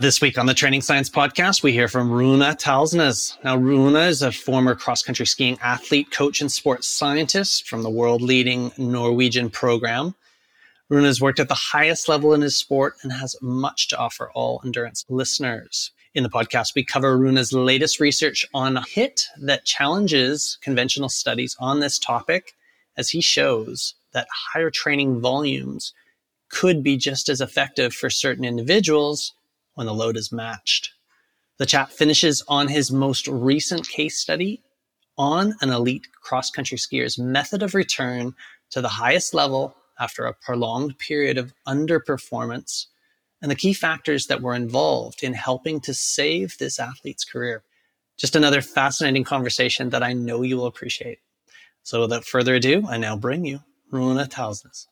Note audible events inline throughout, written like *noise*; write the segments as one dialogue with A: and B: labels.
A: This week on the Training Science Podcast, we hear from Rune Talsnes. Now, Rune is a former cross country skiing athlete, coach, and sports scientist from the world leading Norwegian program. Rune has worked at the highest level in his sport and has much to offer all endurance listeners. In the podcast, we cover Rune's latest research on a HIIT that challenges conventional studies on this topic, as he shows that higher training volumes could be just as effective for certain individuals when the load is matched. The chat finishes on his most recent case study on an elite cross country skier's method of return to the highest level after a prolonged period of underperformance and the key factors that were involved in helping to save this athlete's career. Just another fascinating conversation that I know you will appreciate. So without further ado, I now bring you Rune Talsnes.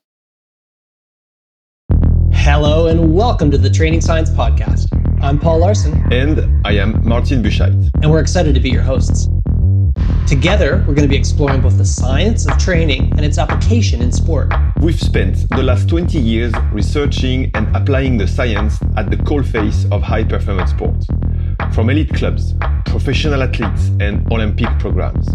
A: Hello and welcome to the Training Science Podcast. I'm Paul Laursen.
B: And I am Martin Buchheit.
A: And we're excited to be your hosts. Together, we're going to be exploring both the science of training and its application in sport.
B: We've spent the last 20 years researching and applying the science at the coalface of high performance sport, from elite clubs, professional athletes, and Olympic programs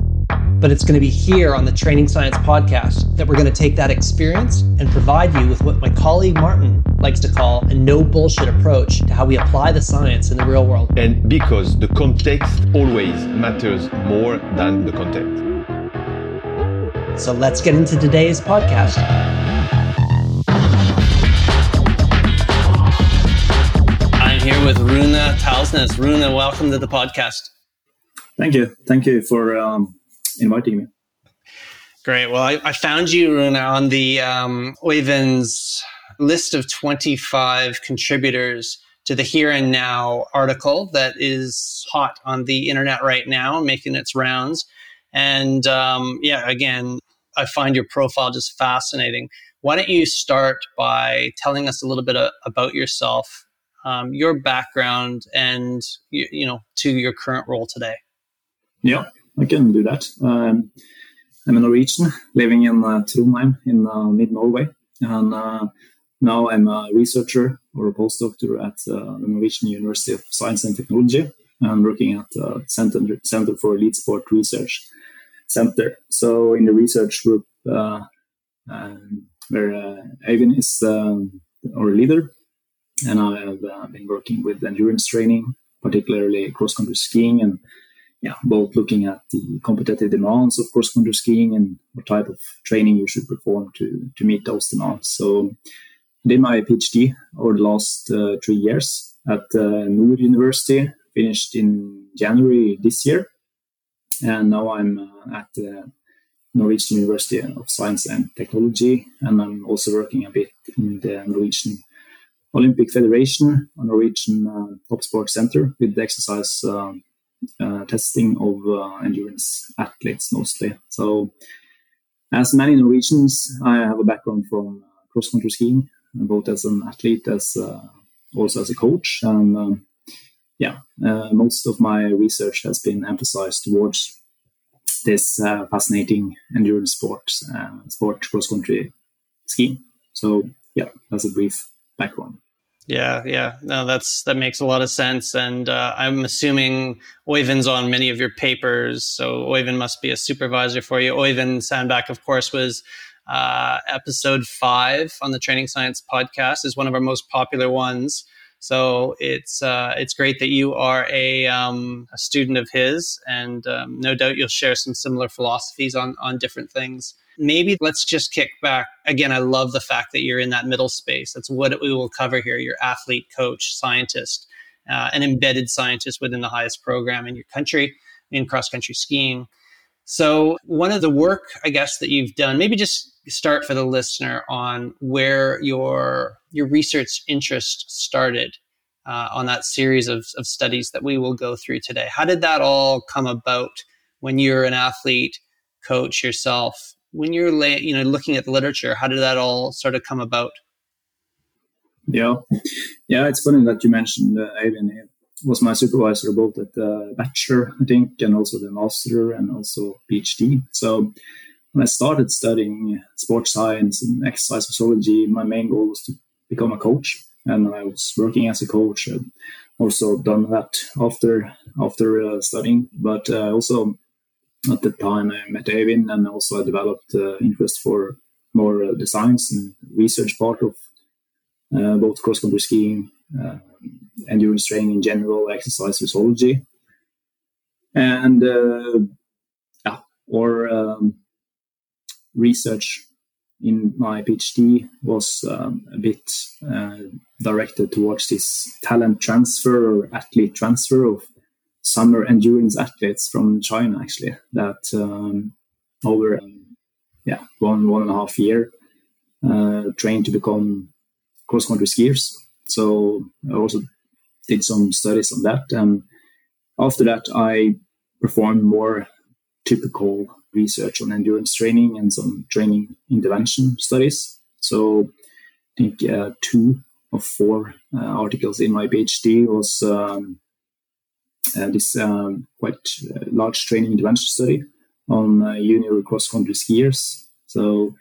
A: but it's going to be here on the Training Science podcast that we're going to take that experience and provide you with what my colleague Martin likes to call a no bullshit approach to how we apply the science in the real world.
B: And because the context always matters more than the content.
A: So let's get into today's podcast. I'm here with Rune Talsnes. Rune, welcome to the podcast.
C: Thank you. Thank you for um, inviting me.
A: Great. Well, I, I found you Rune, on the um, Oyvind's list of 25 contributors to the Here and Now article that is hot on the internet right now, making its rounds. And um, yeah, again, I find your profile just fascinating. Why don't you start by telling us a little bit of, about yourself, um, your background, and you, you know to your current role today?
C: Yeah. I can do that. Um, I'm a Norwegian living in uh, Trondheim in uh, mid Norway, and uh, now I'm a researcher or a postdoctor at uh, the Norwegian University of Science and Technology. I'm working at the uh, Center, Center for Elite Sport Research Center. So in the research group uh, um, where uh, Eivind is um, our leader, and I have been working with endurance training, particularly cross country skiing and yeah, both looking at the competitive demands of cross country skiing and what type of training you should perform to, to meet those demands. So I did my PhD over the last uh, three years at uh, Nord University, finished in January this year. And now I'm uh, at the Norwegian University of Science and Technology, and I'm also working a bit in the Norwegian Olympic Federation, a Norwegian uh, top sport center with the exercise um, uh, testing of uh, endurance athletes mostly. So, as many Norwegians, I have a background from uh, cross country skiing, both as an athlete as also as a coach, and um, yeah, most of my research has been emphasized towards this uh, fascinating endurance sport, uh, sport cross country skiing. So yeah, that's a brief background.
A: Yeah, yeah. No, that's that makes a lot of sense. And uh, I'm assuming Oyvind's on many of your papers, so Oyvind must be a supervisor for you. Oyvind Sandbakk, of course, was uh, episode five on the Training Science podcast. is one of our most popular ones. So it's uh, it's great that you are a, um, a student of his, and um, no doubt you'll share some similar philosophies on on different things maybe let's just kick back. Again, I love the fact that you're in that middle space. That's what we will cover here. You're athlete, coach, scientist, uh, an embedded scientist within the highest program in your country in cross country skiing. So, one of the work, I guess, that you've done, maybe just start for the listener on where your your research interest started uh, on that series of, of studies that we will go through today. How did that all come about when you're an athlete, coach yourself, when you're la- you know looking at the literature how did that all sort of come about?
C: Yeah. Yeah it's funny that you mentioned uh, Eivind. Was my supervisor both at the bachelor i think and also the master and also phd so when i started studying sports science and exercise physiology my main goal was to become a coach. And I was working as a coach. I've also done that after after uh, studying, but uh, also at the time I met Eivind, and also I developed uh, interest for more uh, the science and research part of uh, both cross country skiing, uh, endurance training in general, exercise physiology, and yeah, or um, research in my PhD was um, a bit uh, directed towards this talent transfer or athlete transfer of summer endurance athletes from China, actually, that um, over yeah one one and a half year uh, trained to become cross country skiers. So I also did some studies on that, and after that I performed more typical research on endurance training and some training intervention studies. So I think uh, two of four uh, articles in my PhD was um, this um, quite uh, large training intervention study on uh, junior cross country skiers. So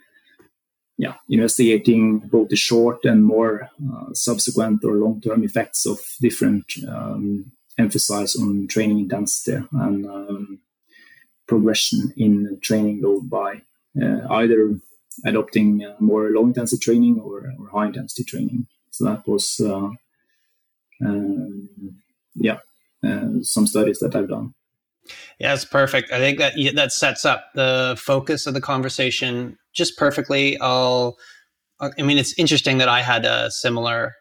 C: yeah, investigating both the short and more uh, subsequent or long term effects of different um, emphasis on training intensity and um, progression in training load by uh, either adopting uh, more low intensity training or, or, high intensity training. So that was, uh, um, yeah, uh, some studies that I've done.
A: It's perfect. I think that that sets up the focus of the conversation just perfectly. I'll, I mean, it's interesting that I had a similar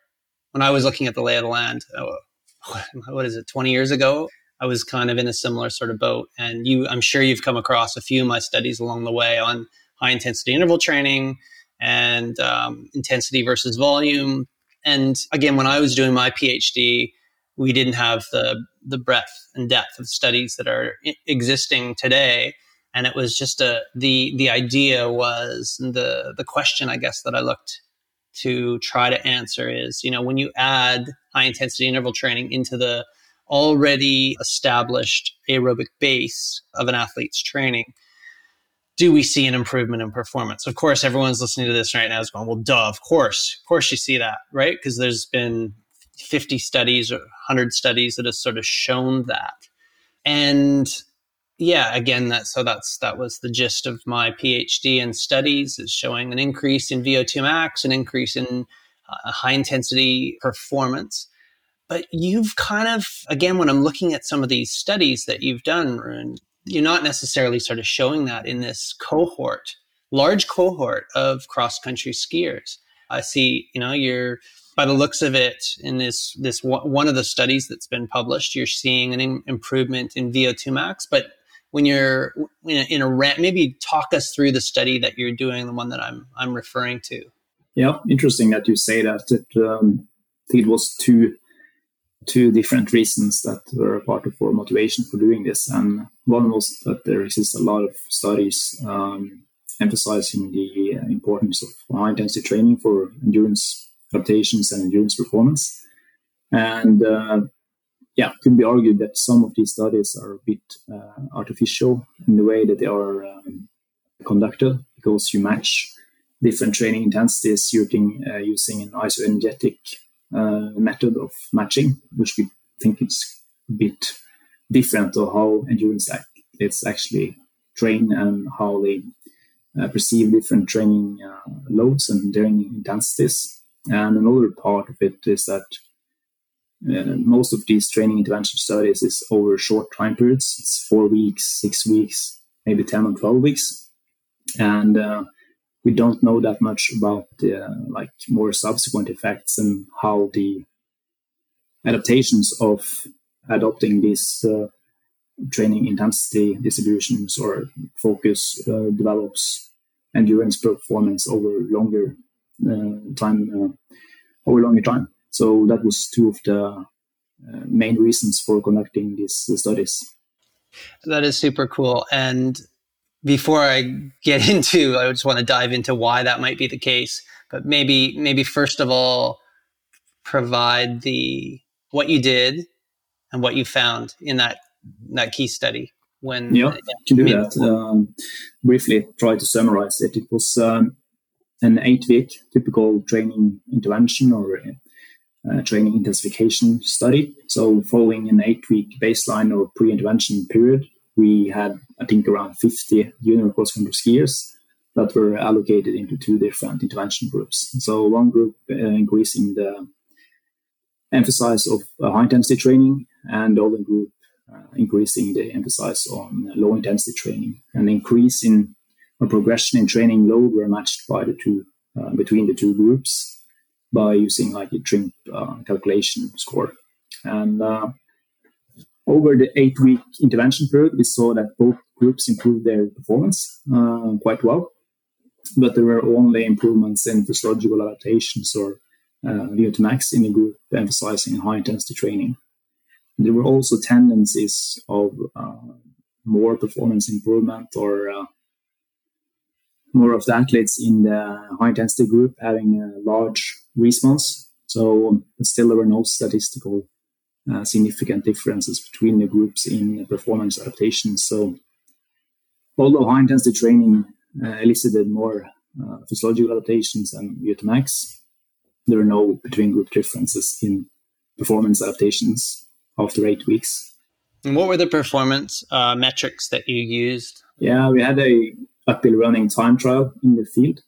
A: when I was looking at the lay of the land. Oh, *laughs* what is it? Twenty years ago, I was kind of in a similar sort of boat. And you, I'm sure you've come across a few of my studies along the way on high intensity interval training and um, intensity versus volume. And again, when I was doing my PhD, we didn't have the the breadth and depth of studies that are existing today. And it was just a the the idea was the the question I guess that I looked to try to answer is you know when you add high intensity interval training into the already established aerobic base of an athlete's training, do we see an improvement in performance? Of course, everyone's listening to this right now is going, well, duh, of course, of course you see that, right? Because there's been 50 studies or 100 studies that have sort of shown that. And yeah, again, that so that's that was the gist of my PhD in studies is showing an increase in VO2 max, an increase in uh, high intensity performance. But you've kind of, again, when I'm looking at some of these studies that you've done, you're not necessarily sort of showing that in this cohort, large cohort of cross country skiers. I see, you know, you're by the looks of it in this this one of the studies that's been published, you're seeing an improvement in VO2 max. But when you're in a, in a maybe talk us through the study that you're doing, the one that I'm I'm referring to.
C: Yeah, interesting that you say that. It, um, it was two two different reasons that were a part of our motivation for doing this. And one was that there exists a lot of studies um, emphasizing the importance of high intensity training for endurance adaptations and endurance performance. And uh, yeah, it can be argued that some of these studies are a bit uh, artificial in the way that they are um, conducted because you match different training intensities using, uh, using an isoenergetic uh, method of matching, which we think is a bit different to how endurance athletes actually train and how they uh, perceive different training uh, loads and training intensities. And another part of it is that uh, most of these training intervention studies is over short time periods. It's four weeks, six weeks, maybe 10 or 12 weeks. And uh, we don't know that much about the like more subsequent effects and how the adaptations of adopting these uh, training intensity distributions or focus uh, develops endurance performance over longer uh, time uh, over longer time so that was two of the uh, main reasons for conducting these studies
A: that is super cool and before I get *laughs* into, I just want to dive into why that might be the case. But maybe, maybe first of all, provide the what you did and what you found in that that key study. When
C: yeah, yeah can do that. Um, briefly, try to summarize it. It was um, an eight-week typical training intervention or uh, training intensification study. So, following an eight week baseline or pre intervention period, we had, I think, around 50 junior cross country skiers that were allocated into two different intervention groups. So, one group uh, increasing the emphasis of uh, high intensity training, and the other group uh, increasing the emphasis on low intensity training. An increase in progression in training load were matched by the two uh, between the two groups by using like a TRIMP uh, calculation score. And uh, over the eight week intervention period, we saw that both groups improved their performance uh, quite well, but there were only improvements in physiological adaptations or uh, VO2max in the group emphasizing high intensity training. There were also tendencies of uh, more performance improvement or uh, more of the athletes in the high intensity group having a large response. So still there were no statistical uh, significant differences between the groups in performance adaptations. So although high intensity training uh, elicited more uh, physiological adaptations and VO2max, there are no between group differences in performance adaptations after eight weeks.
A: And what were the performance uh, metrics that you used?
C: Yeah, we had a uphill running time trial in the field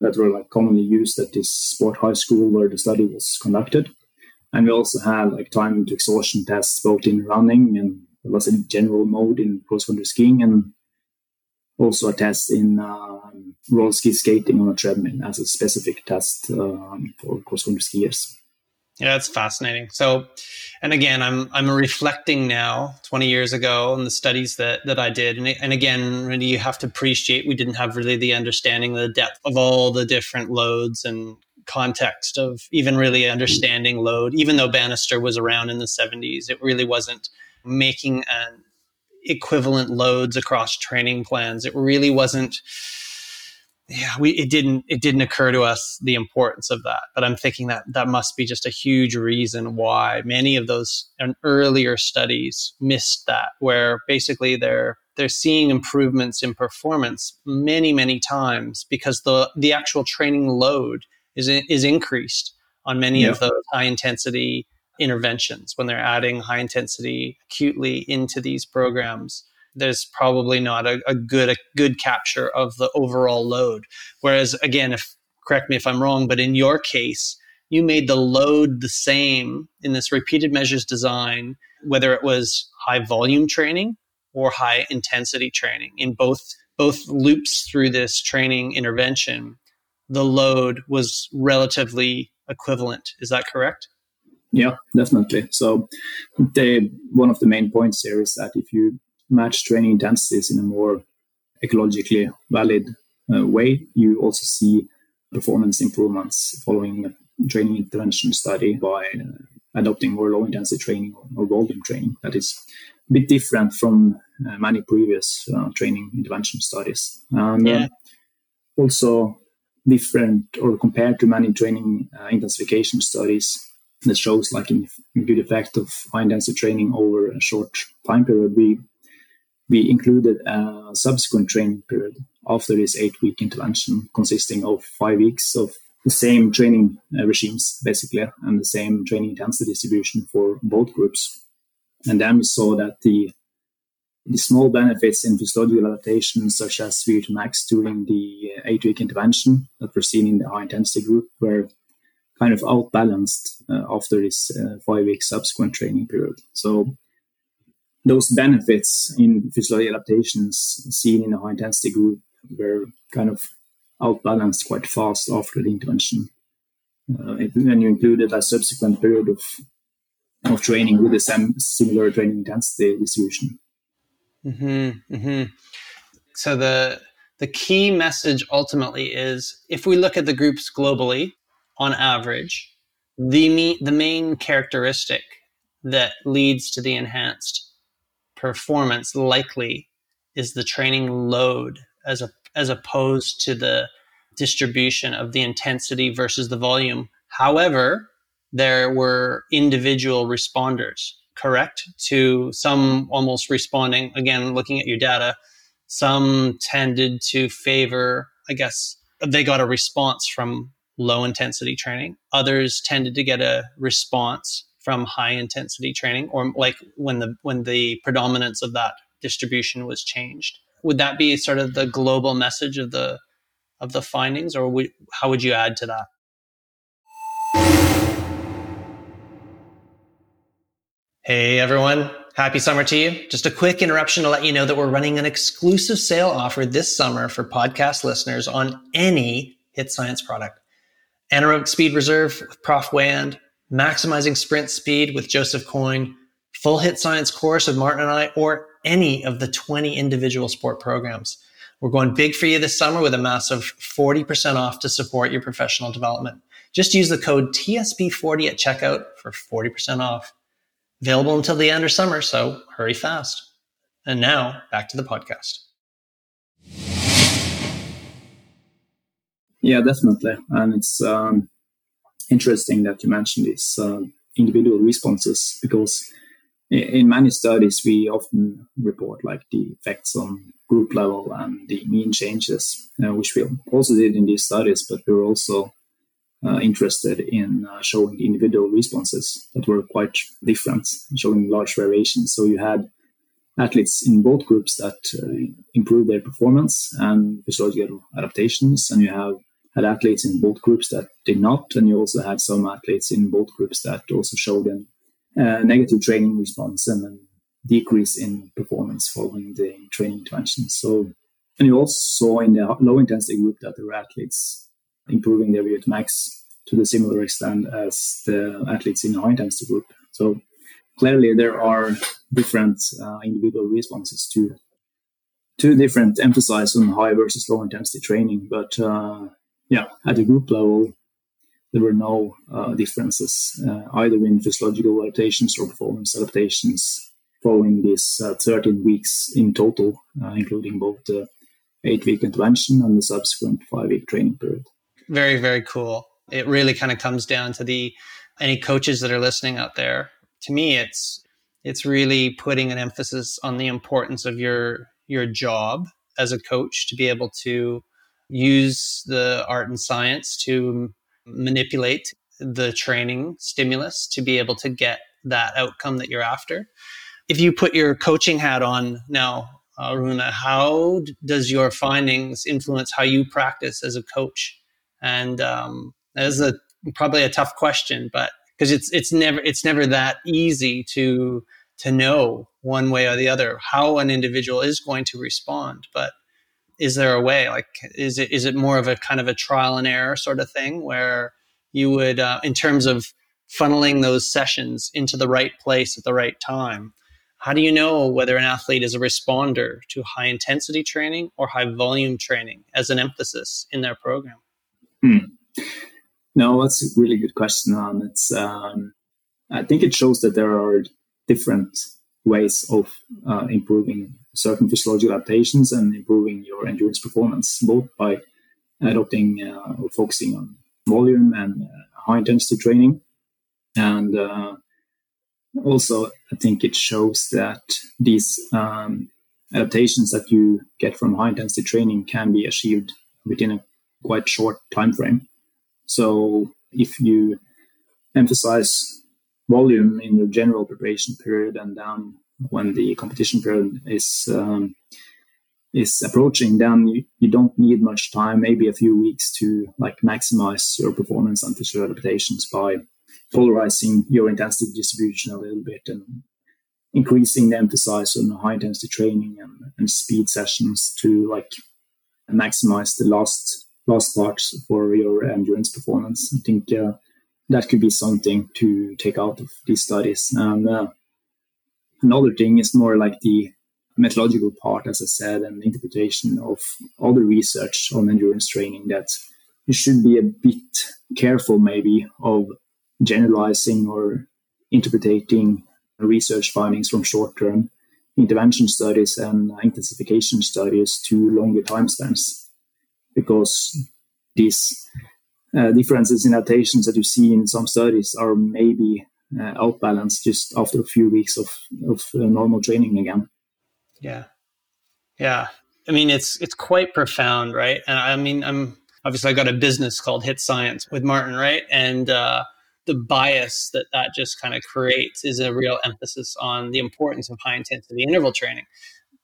C: that were like commonly used at this sport high school where the study was conducted. And we also had like time to exhaustion tests both in running and was in general mode in cross country skiing and also a test in um, roller ski skating on a treadmill as a specific test um, for cross country skiers.
A: Yeah, that's fascinating. So, and again, I'm I'm reflecting now, 20 years ago, on the studies that that I did, and and again, really, you have to appreciate we didn't have really the understanding, the depth of all the different loads and context of even really understanding load. Even though Banister was around in the 70s, it really wasn't making an equivalent loads across training plans. It really wasn't yeah, we it didn't it didn't occur to us the importance of that. But I'm thinking that that must be just a huge reason why many of those earlier studies missed that, where basically they're they're seeing improvements in performance many many times because the the actual training load is is increased on many yeah. of those high intensity interventions when they're adding high intensity acutely into these programs there's probably not a, a good a good capture of the overall load. Whereas again, if correct me if I'm wrong, but in your case, you made the load the same in this repeated measures design, whether it was high volume training or high intensity training. In both both loops through this training intervention, the load was relatively equivalent. Is that correct?
C: Yeah, definitely. So, the one of the main points here is that if you match training intensities in a more ecologically valid uh, way, you also see performance improvements following a training intervention study by uh, adopting more low intensity training or, volume training. That is a bit different from uh, many previous uh, training intervention studies. And uh, yeah. also different or compared to many training uh, intensification studies that shows like a good effect of high intensity training over a short time period. We we included a subsequent training period after this eight week intervention, consisting of five weeks of the same training uh, regimes, basically, and the same training intensity distribution for both groups. And then we saw that the the small benefits in physiological adaptation, such as VO2max during the uh, eight week intervention that were seen in the high intensity group, were kind of outbalanced uh, after this uh, five week subsequent training period. So those benefits in physiological adaptations seen in a high intensity group were kind of outbalanced quite fast after the intervention. Uh, when you included a subsequent period of of training with the same similar training intensity distribution.
A: Mm-hmm, mm-hmm. So the the key message ultimately is if we look at the groups globally, on average, the me- the main characteristic that leads to the enhanced performance likely is the training load as a as opposed to the distribution of the intensity versus the volume. However, there were individual responders, correct? To some almost responding, again, looking at your data, some tended to favor, I guess, they got a response from low intensity training. Others tended to get a response from high intensity training or like when the when the predominance of that distribution was changed. Would that be sort of the global message of the of the findings or would, how would you add to that? Hey everyone, happy summer to you. Just a quick interruption to let you know that we're running an exclusive sale offer this summer for podcast listeners on any HIIT Science product. Anaerobic Speed Reserve with Prof. Weyand, Maximizing Sprint Speed with Joseph Coyne, Full HIIT Science course with Martin and I, or any of the 20 individual sport programs. We're going big for you this summer with a massive 40% off to support your professional development. Just use the code TSB40 at checkout for 40% off. Available until the end of summer, so hurry fast. And now back to the podcast.
C: Yeah, definitely. And it's um, interesting that you mentioned these uh, individual responses because in many studies we often report like the effects on group level and the mean changes, uh, which we also did in these studies, but we were also uh, interested in uh, showing the individual responses that were quite different, showing large variations. So you had athletes in both groups that uh, improved their performance and physiological adaptations, and you have had athletes in both groups that did not, and you also had some athletes in both groups that also showed a uh, negative training response and a decrease in performance following the training intervention. So, and you also saw in the low intensity group that there were athletes improving their VO2 max to the similar extent as the athletes in the high intensity group. So clearly there are different uh, individual responses to two different emphasis on high versus low intensity training. But uh, yeah, at the group level, there were no uh, differences uh, either in physiological adaptations or performance adaptations following these uh, 13 weeks in total, uh, including both the eight week intervention and the subsequent five week training period.
A: Very very cool. It really kind of comes down to the any coaches that are listening out there. To me it's it's really putting an emphasis on the importance of your your job as a coach to be able to use the art and science to manipulate the training stimulus to be able to get that outcome that you're after if you put your coaching hat on now Aruna, Rune, how does your findings influence how you practice as a coach and um, that is a probably a tough question, but because it's it's never it's never that easy to to know one way or the other how an individual is going to respond. But is there a way? Like, is it is it more of a kind of a trial and error sort of thing where you would, uh, in terms of funneling those sessions into the right place at the right time? How do you know whether an athlete is a responder to high intensity training or high volume training as an emphasis in their program?
C: Hmm. No, that's a really good question, and it's. Um, I think it shows that there are different ways of uh, improving certain physiological adaptations and improving your endurance performance, both by adopting uh, or focusing on volume and uh, high intensity training, and uh, also I think it shows that these um, adaptations that you get from high intensity training can be achieved within a quite short time frame. So if you emphasize volume in your general preparation period and then when the competition period is um, is approaching, then you, you don't need much time, maybe a few weeks to like maximize your performance and physical adaptations by polarizing your intensity distribution a little bit and increasing the emphasis on high intensity training and, and speed sessions to like maximize the last last parts for your endurance performance. I think uh, that could be something to take out of these studies. And uh, another thing is more like the methodological part, as I said, and interpretation of all the research on endurance training that you should be a bit careful maybe of generalizing or interpreting research findings from short-term intervention studies and intensification studies to longer time spans because these uh, differences in adaptations that you see in some studies are maybe uh, outbalanced just after a few weeks of, of uh, normal training again.
A: Yeah. Yeah. I mean, it's, it's quite profound, right? And I mean, I'm, obviously I got a business called HIIT Science with Martin, right? And uh, the bias that that just kind of creates is a real emphasis on the importance of high intensity interval training.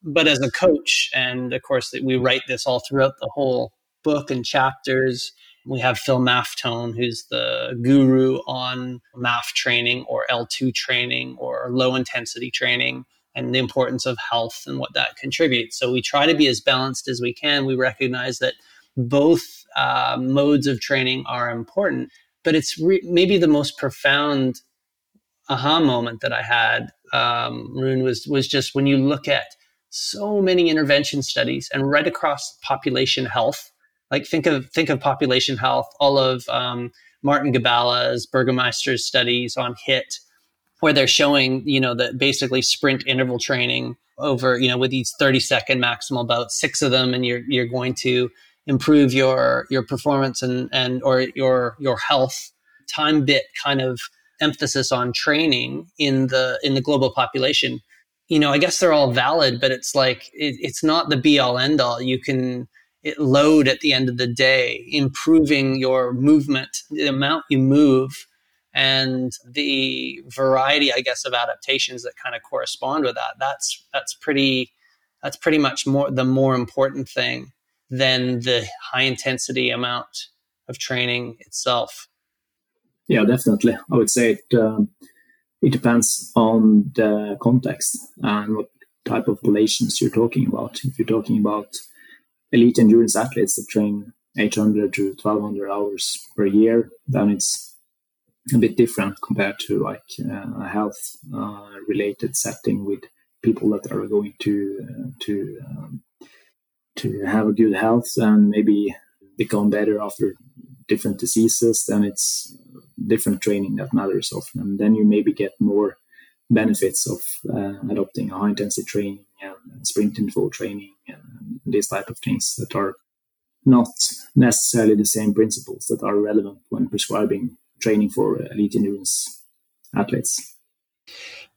A: But as a coach, and of course we write this all throughout the whole book and chapters. We have Phil Maffetone, who's the guru on MAF training or L2 training or low intensity training and the importance of health and what that contributes. So we try to be as balanced as we can. We recognize that both uh, modes of training are important, but it's re- maybe the most profound aha moment that I had, um, Rune, was was just when you look at so many intervention studies and right across population health. Like think of think of population health, all of um, Martin Gibala's Burgomaster's studies on HIIT, where they're showing you know that basically sprint interval training over you know with these 30 second maximal bouts, six of them, and you're you're going to improve your your performance and and or your your health. Time bit kind of emphasis on training in the in the global population. You know i guess they're all valid but it's like it, it's not the be all end all. You can load at the end of the day improving your movement the amount you move and the variety i guess of adaptations that kind of correspond with that that's that's pretty that's pretty much more the more important thing than the high intensity amount of training itself.
C: Yeah, definitely. I would say it um, it depends on the context and what type of populations you're talking about. If you're talking about elite endurance athletes that train 800 to 1200 hours per year, then it's a bit different compared to like uh, a health uh, related setting with people that are going to uh, to um, to have a good health and maybe become better after different diseases, then it's different training that matters often. And then you maybe get more benefits of uh, adopting a high intensity training and sprint interval training and these type of things that are not necessarily the same principles that are relevant when prescribing training for elite endurance athletes.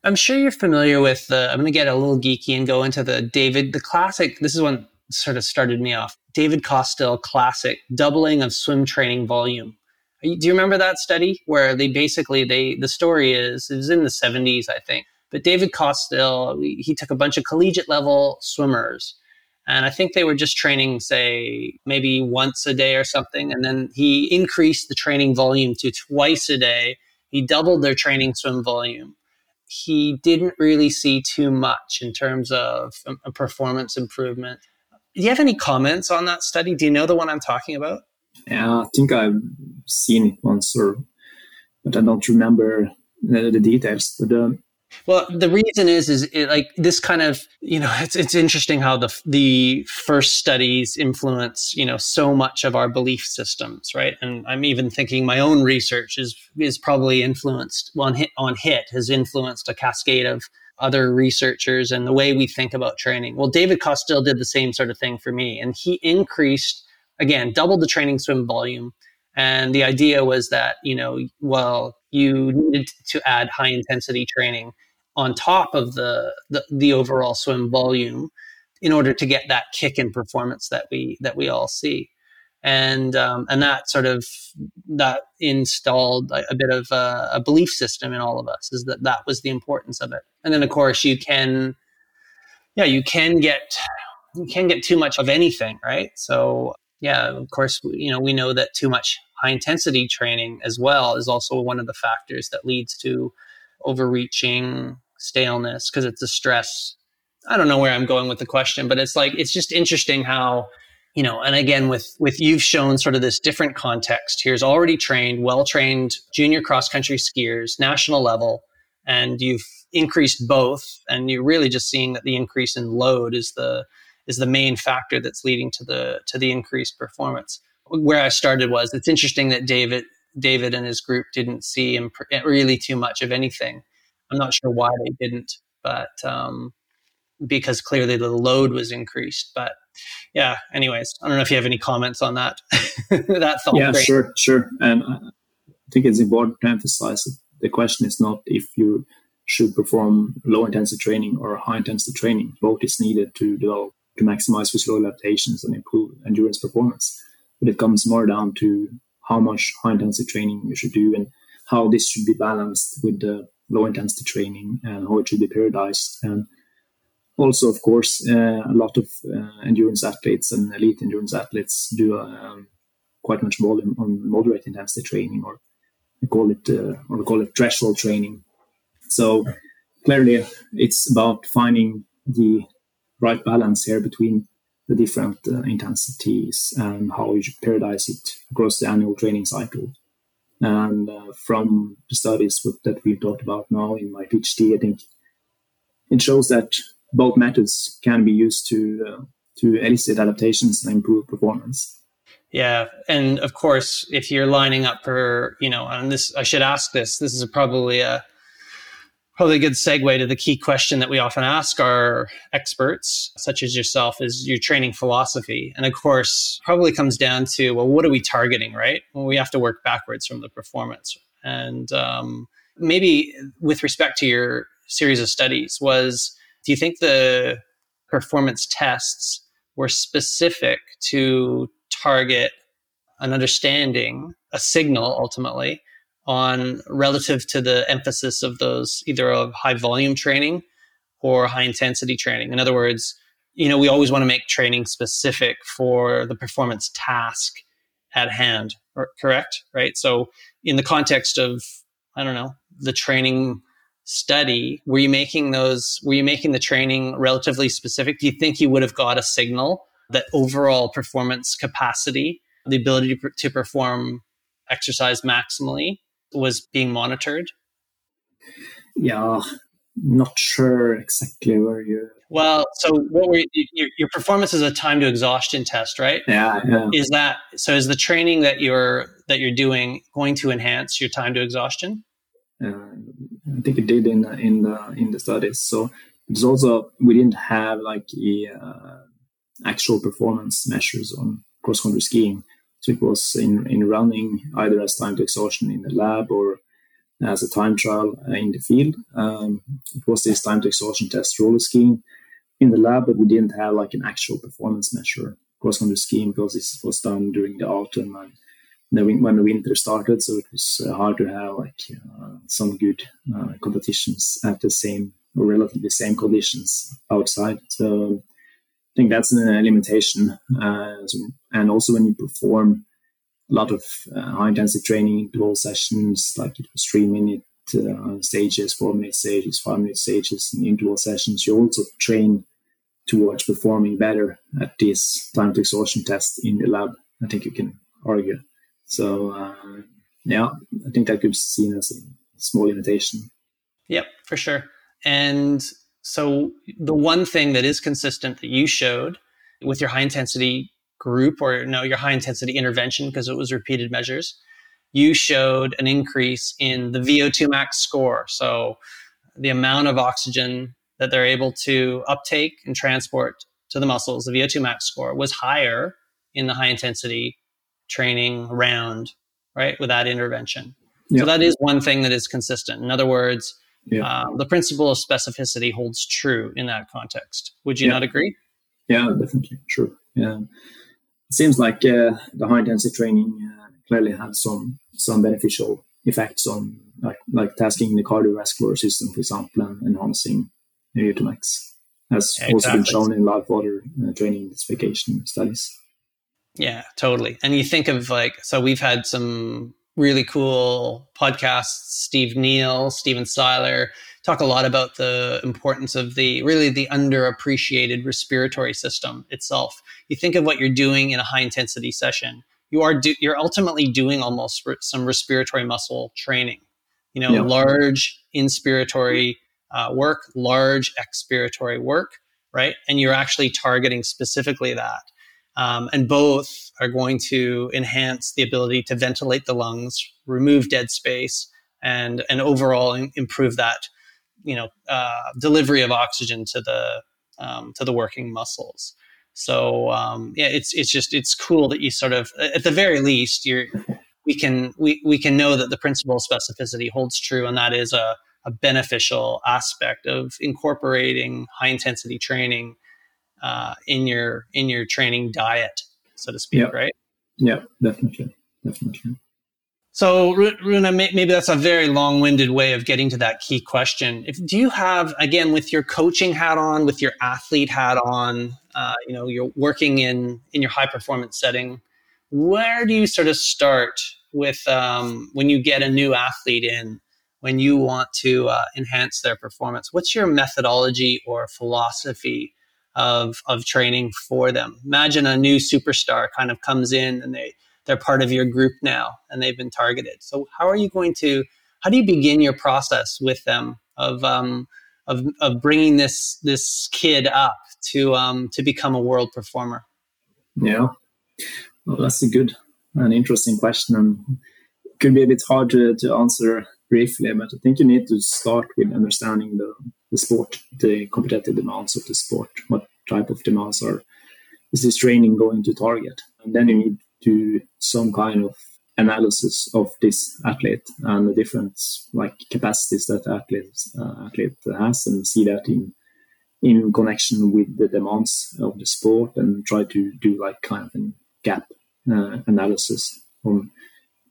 A: I'm sure you're familiar with the. I'm going to get a little geeky and go into the David, the classic. This is one sort of started me off. David Costill classic doubling of swim training volume. Do you remember that study where they basically they the story is it was in the 70s I think. But David Costill he took a bunch of collegiate level swimmers and I think they were just training say maybe once a day or something and then he increased the training volume to twice a day. He doubled their training swim volume he didn't really see too much in terms of a performance improvement. Do you have any comments on that study? Do you know the one I'm talking about?
C: Yeah, I think I've seen it once, or but I don't remember the, the details. But um,
A: well, the reason is, is it, like this kind of, you know, *laughs* it's it's interesting how the the first studies influence, you know, so much of our belief systems, right? And I'm even thinking my own research is is probably influenced on HIIT on HIIT has influenced a cascade of other researchers and the way we think about training. Well, David Costill did the same sort of thing for me, and he increased again, doubled the training swim volume. And the idea was that you know, well, you needed to add high intensity training on top of the, the, the overall swim volume in order to get that kick in performance that we that we all see. And um, and that sort of that installed a, a bit of a, a, belief system in all of us is that that was the importance of it. And then of course you can yeah you can get you can get too much of anything right? So yeah of course you know we know that too much high intensity training as well is also one of the factors that leads to overreaching staleness because it's a stress i don't know where i'm going with the question but it's like it's just interesting how you know, and again, with, with you've shown sort of this different context. Here's already trained, well trained junior cross country skiers, national level, and you've increased both. And you're really just seeing that the increase in load is the, is the main factor that's leading to the, to the increased performance. Where I started was it's interesting that David, David and his group didn't see imp- really too much of anything. I'm not sure why they didn't, but, um, because clearly the load was increased, but yeah, anyways, I don't know if you have any comments on that. *laughs* that thought.
C: Yeah, sure, sure. And I think it's important to emphasize that the question is not if you should perform low intensity training or high intensity training. Both is needed to develop to maximize physical adaptations and improve endurance performance. but it comes more down to how much high intensity training you should do and how this should be balanced with the low intensity training and how it should be periodized. And also, of course, uh, a lot of uh, endurance athletes and elite endurance athletes do um, quite much volume on moderate intensity training, or we call it uh, or we call it threshold training. So clearly, it's about finding the right balance here between the different uh, intensities and how you should periodize it across the annual training cycle. And uh, from the studies that we've talked about now in my PhD, I think it shows that both methods can be used to uh, to elicit adaptations and improve performance.
A: Yeah, and of course, if you're lining up for you know, and this I should ask this. This is probably a probably a good segue to the key question that we often ask our experts, such as yourself, is your training philosophy. And of course, probably comes down to, well, what are we targeting, right? Well, we have to work backwards from the performance. And um, maybe with respect to your series of studies, was do you think the performance tests were specific to target an understanding, a signal ultimately, on relative to the emphasis of those either of high volume training or high intensity training. In other words, you know, we always want to make training specific for the performance task at hand, or, correct? Right. So, in the context of, I don't know, the training study, were you making those, were you making the training relatively specific? Do you think you would have got a signal that overall performance capacity, the ability to, to perform exercise maximally, was being monitored?
C: Yeah, not sure exactly where you.
A: Well, so what were you, your, your performance is a time to exhaustion test, right?
C: Yeah, yeah.
A: Is that so? Is the training that you're that you're doing going to enhance your time to exhaustion?
C: Uh, I think it did in in the in the studies. So it's also we didn't have like a, uh, actual performance measures on cross country skiing. It was in, in running either as time to exhaustion in the lab or as a time trial uh, in the field. Um, it was this time to exhaustion test roller skiing in the lab, but we didn't have like an actual performance measure cross country skiing because this was done during the autumn and the, when the winter started. So it was uh, hard to have like uh, some good uh, competitions at the same or relatively same conditions outside. So I think that's a limitation. Uh, and also when you perform a lot of uh, high intensity training interval sessions, like three minute uh, stages, four minute stages, five minute stages, and interval sessions, you also train towards performing better at this time to exhaustion test in the lab. I think you can argue. So uh, yeah, I think that could be seen as a small limitation.
A: Yep, for sure. And so the one thing that is consistent that you showed with your high intensity group or no your high intensity intervention because it was repeated measures you showed an increase in the VO2 max score. So the amount of oxygen that they're able to uptake and transport to the muscles the VO2 max score was higher in the high intensity training round right with that intervention. Yep. so that is one thing that is consistent. In other words yeah. Uh, the principle of specificity holds true in that context. Would you yeah. not agree?
C: Yeah, definitely true. Yeah, it seems like uh, the high intensity training uh, clearly has some some beneficial effects on like like tasking the cardiovascular system, for example, and enhancing VO2 has yeah, also been shown in live water uh, training intensification studies.
A: Yeah, totally. And you think of like so we've had some really cool podcasts. Steve Neal, Stephen Seiler talk a lot about the importance of the really the underappreciated respiratory system itself. You think of what you're doing in a high intensity session. You are do, you're ultimately doing almost re- some respiratory muscle training. You know, large inspiratory uh, work, large expiratory work, right? And you're actually targeting specifically that. Um, and both are going to enhance the ability to ventilate the lungs, remove dead space, and and overall improve that you know uh, delivery of oxygen to the um, to the working muscles. So um, yeah, it's it's just it's cool that you sort of at the very least you're we can we, we can know that the principle of specificity holds true, and that is a, a beneficial aspect of incorporating high intensity training uh, in your in your training diet, so to speak, right?
C: Yeah, definitely, definitely.
A: So, Rune, maybe that's a very long-winded way of getting to that key question. If do you have, again, with your coaching hat on, with your athlete hat on, uh, you know, you're working in in your high performance setting. Where do you sort of start with um, when you get a new athlete in? When you want to uh, enhance their performance, what's your methodology or philosophy of of training for them? Imagine a new superstar kind of comes in and they they're part of your group now and they've been targeted. So how are you going to how do you begin your process with them of um, of, of bringing this this kid up to um, to become a world performer?
C: Yeah, well, that's a good and interesting question, and could be a bit hard to, to answer briefly. But I think you need to start with understanding the, the sport, the competitive demands of the sport. What type of demands are is this training going to target? And then you need to do some kind of analysis of this athlete and the different like capacities that athlete uh, athlete has and see that in in connection with the demands of the sport and try to do like kind of a gap uh, analysis on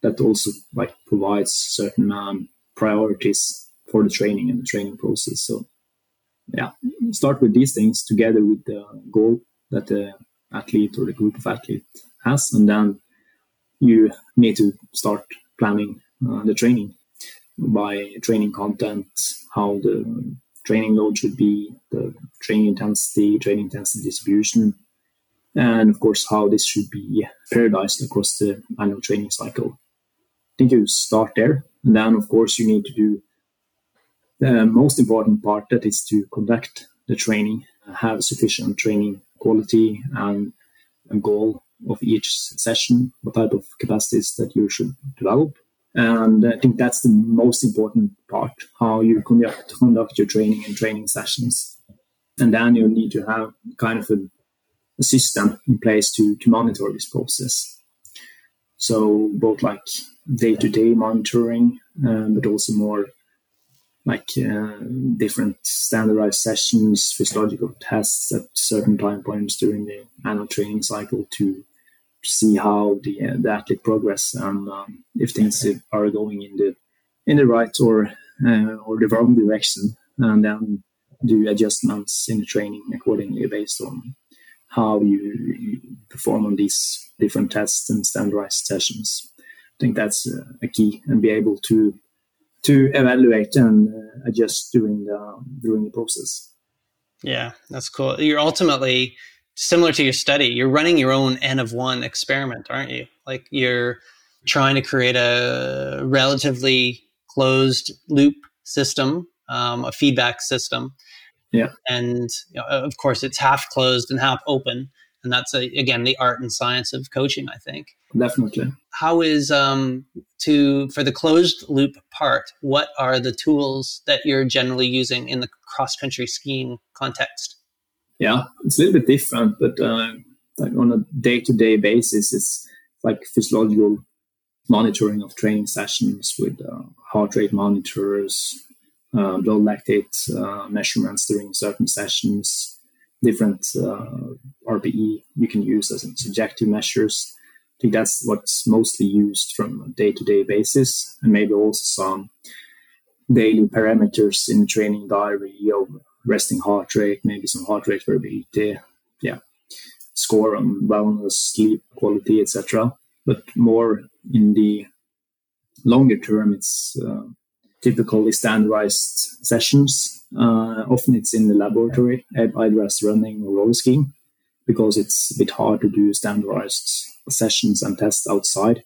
C: that also like provides certain um, priorities for the training and the training process so yeah start with these things together with the goal that the athlete or the group of athletes has, and then you need to start planning uh, the training by training content, how the training load should be, the training intensity, training intensity distribution, and of course how this should be periodized across the annual training cycle. I think you start there, and then of course you need to do the most important part that is to conduct the training, have sufficient training quality and a goal of each session, what type of capacities that you should develop. And I think that's the most important part, how you conduct, conduct your training and training sessions. And then you need to have kind of a, a system in place to, to monitor this process. So both like day-to-day monitoring, um, but also more like uh, different standardized sessions, physiological tests at certain time points during the annual training cycle to see how the, uh, the athlete progress and um, if things are going in the in the right or uh, or the wrong direction, and then do adjustments in the training accordingly based on how you, perform on these different tests and standardized sessions. I think that's uh, a key, and be able to to evaluate and uh, adjust during the during the process.
A: Yeah, that's cool. You're ultimately similar to your study. You're running your own n of one experiment, aren't you? Like you're trying to create a relatively closed loop system, um, a feedback system.
C: Yeah,
A: and you know, of course it's half closed and half open, and that's a, again the art and science of coaching. I think.
C: Definitely.
A: How is um, to for the closed loop part what are the tools that you're generally using in the cross country skiing context?
C: Yeah it's a little bit different but uh, like on a day-to-day basis it's like physiological monitoring of training sessions with uh, heart rate monitors uh, blood lactate uh, measurements during certain sessions different uh, rpe you can use as subjective measures I think that's what's mostly used from a day-to-day basis, and maybe also some daily parameters in the training diary of resting heart rate, maybe some heart rate variability, yeah, score on wellness, sleep quality, etc. But more in the longer term, it's uh, typically standardized sessions. Uh, often it's in the laboratory, either as running or roller skiing, because it's a bit hard to do standardized sessions and tests outside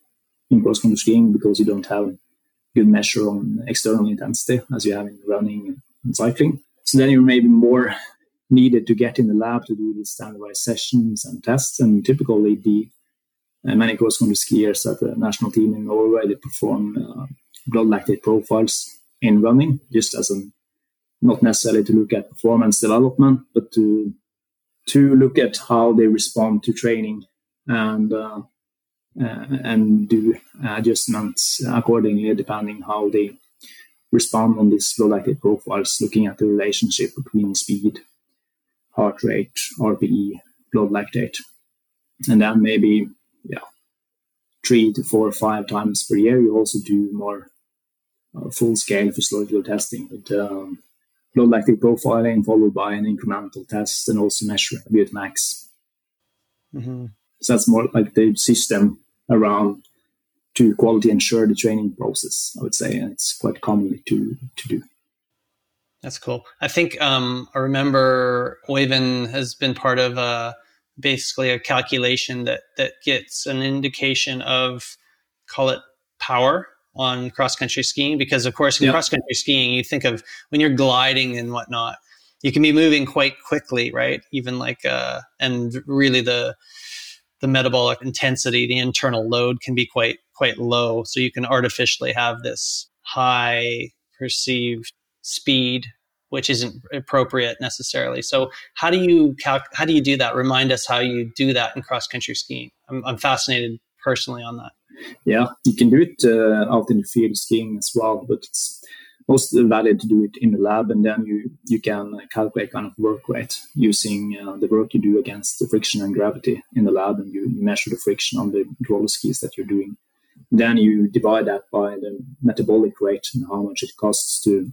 C: in cross country skiing because you don't have a good measure on external intensity as you have in running and cycling. So then you're maybe more *laughs* needed to get in the lab to do these standardized sessions and tests. And typically, the uh, many cross country skiers at the national team in Norway they perform uh, blood lactate profiles in running, just as a not necessarily to look at performance development, but to to look at how they respond to training and uh, uh, and do adjustments accordingly depending how they respond on these blood lactate profiles, looking at the relationship between speed, heart rate, RPE, blood lactate, and then maybe yeah three to four or five times per year, you also do more uh, full scale physiological testing um, blood lactic profiling followed by an incremental test and also measure VO2 max. Mm-hmm. So that's more like the system around to quality ensure the training process, I would say. And it's quite commonly to, to do.
A: That's cool. I think um, I remember Oyvind has been part of a, basically a calculation that that gets an indication of call it power on cross country skiing because of course in yep. cross country skiing you think of when you're gliding and whatnot you can be moving quite quickly right? Even like uh and really the the metabolic intensity the internal load can be quite quite low. So you can artificially have this high perceived speed which isn't appropriate necessarily. So how do you cal- how do you do that? Remind us how you do that in cross country skiing. I'm, I'm fascinated personally on that
C: yeah, you can do it uh, out in the field skiing as well, but it's most valid to do it in the lab, and then you you can calculate kind of work rate using uh, the work you do against the friction and gravity in the lab, and you, measure the friction on the roller skis that you're doing. Then you divide that by the metabolic rate and how much it costs to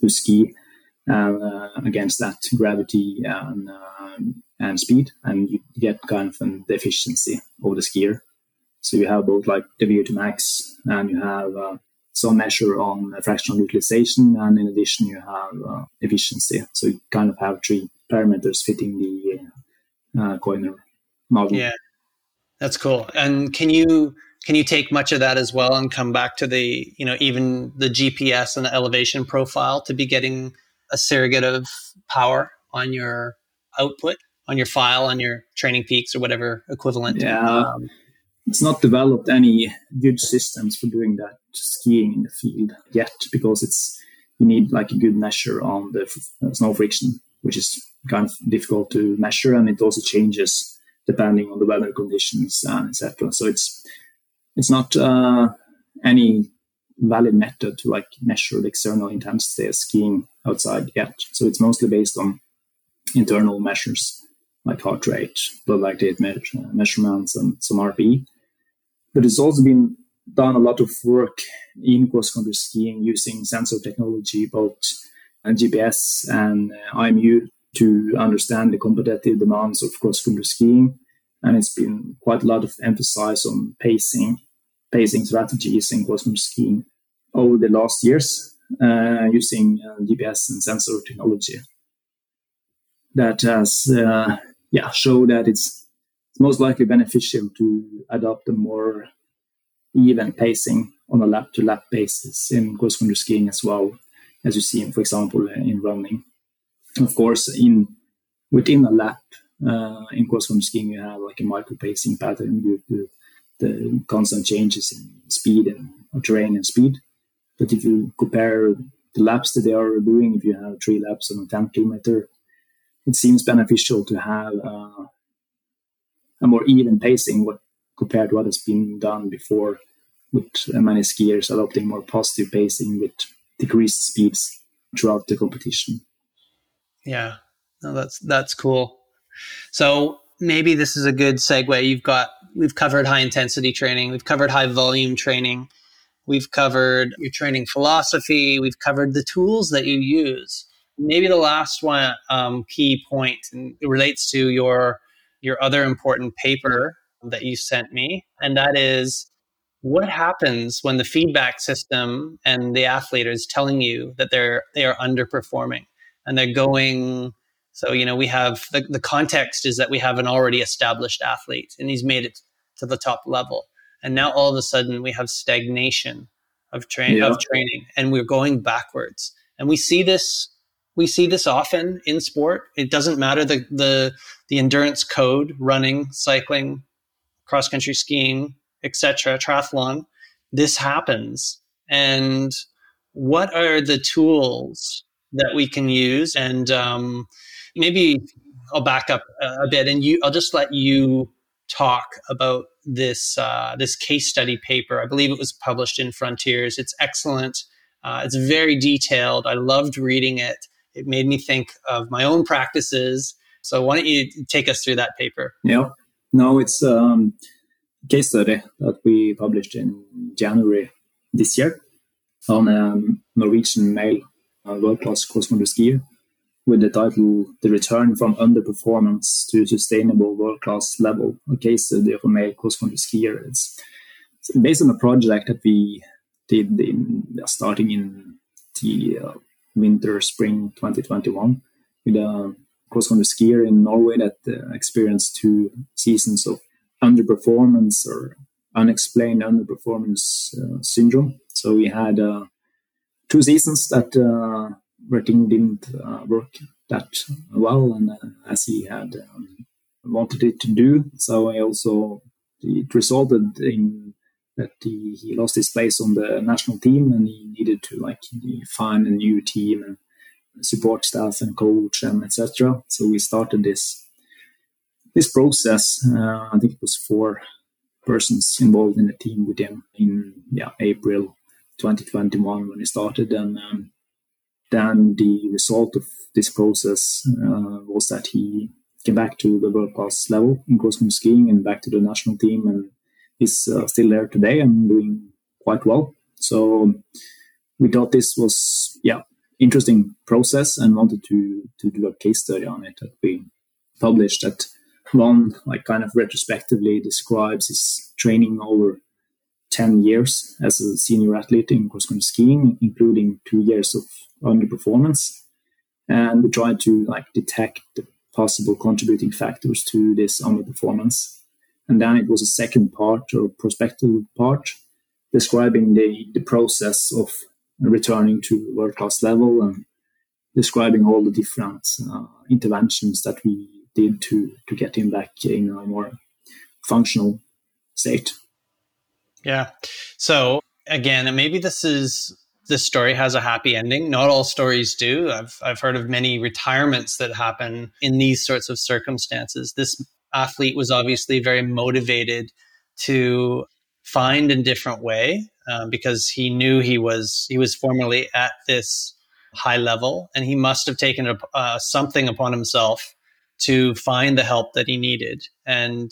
C: to ski uh, against that gravity and uh, and speed, and you get kind of an efficiency of the skier. So you have both like the VO2 max and you have uh, some measure on fractional utilization. And in addition, you have uh, efficiency. So you kind of have three parameters fitting the uh, Joyner model.
A: Yeah, that's cool. And can you can you take much of that as well and come back to the you know even the GPS and the elevation profile to be getting a surrogate of power on your output on your file on your training peaks or whatever equivalent
C: yeah um, it's not developed any good systems for doing that skiing in the field yet because it's you need like a good measure on the f- snow friction which is kind of difficult to measure and it also changes depending on the weather conditions and etc so it's it's not uh, any valid method to like measure the external intensity of skiing outside yet. So it's mostly based on internal measures like heart rate blood lactate measurements and some rpe but it's also been done a lot of work in cross country skiing using sensor technology, both GPS and uh, IMU, to understand the competitive demands of cross country skiing. And it's been quite a lot of emphasis on pacing, pacing strategies in cross country skiing over the last years uh, using uh, GPS and sensor technology. That has, uh, yeah, show that it's it's most likely beneficial to adopt a more even pacing on a lap to lap basis in cross country skiing as well, as you see, for example, in running. Of course, in within a lap uh, in cross country skiing, you have like a micro pacing pattern due to the constant changes in speed and terrain and speed. But if you compare the laps that they are doing, if you have three laps on a 10 kilometer, it seems beneficial to have uh, a more even pacing what, compared to what has been done before with many skiers adopting more positive pacing with decreased speeds throughout the competition.
A: Yeah, no, that's that's cool. So maybe this is a good segue. You've got we've covered high intensity training, we've covered high volume training, we've covered your training philosophy, we've covered the tools that you use. Maybe the last one um, key point and it relates to your your other important paper that you sent me, and that is what happens when the feedback system and the athlete is telling you that they're they are underperforming and they're going so you know we have the, the context is that we have an already established athlete and he's made it to the top level and now all of a sudden we have stagnation of train yeah. of training and we're going backwards and we see this we see this often in sport it doesn't matter the the the endurance code, running, cycling, cross country skiing, etc., triathlon, this happens. And what are the tools that we can use? And um, maybe I'll back up a, bit, and you, I'll just let you talk about this uh, this case study paper. I believe it was published in Frontiers. It's excellent. Uh, it's very detailed. I loved reading it. It made me think of my own practices so why don't you take us through that paper?
C: Yeah, no, it's um, case study that we published in January this year on a Norwegian male world-class cross-country skier with the title "The Return from Underperformance to Sustainable World-Class Level: A Case Study of a Male Cross-Country Skier." It's, it's based on a project that we did in starting in the uh, winter spring 2021 with a cross-country skier in Norway that uh, experienced two seasons of underperformance or unexplained underperformance uh, syndrome. So we had uh, two seasons that uh, didn't uh, work that well, and uh, as he had um, wanted it to do. So I also it resulted in that he, he lost his place on the national team, and he needed to like find a new team and support staff and coach and etc. So we started this this process. Uh, I think it was four persons involved in the team with him in yeah April 2021 when he started, and um, then the result of this process uh, was that he came back to the world class level in cross country skiing and back to the national team, and he's uh, still there today and doing quite well. So we thought this was yeah interesting process and wanted to to do a case study on it that we published that one like kind of retrospectively describes his training over 10 years as a senior athlete in cross country skiing including two years of underperformance and we tried to like detect the possible contributing factors to this underperformance and then it was a second part or prospective part describing the, the process of returning to world class level and describing all the different uh, interventions that we did to to get him back in a more functional state.
A: Yeah. So again, maybe this is this story has a happy ending. Not all stories do. I've I've heard of many retirements that happen in these sorts of circumstances. This athlete was obviously very motivated to find a different way um, because he knew he was he was formerly at this high level, and he must have taken a, uh, something upon himself to find the help that he needed and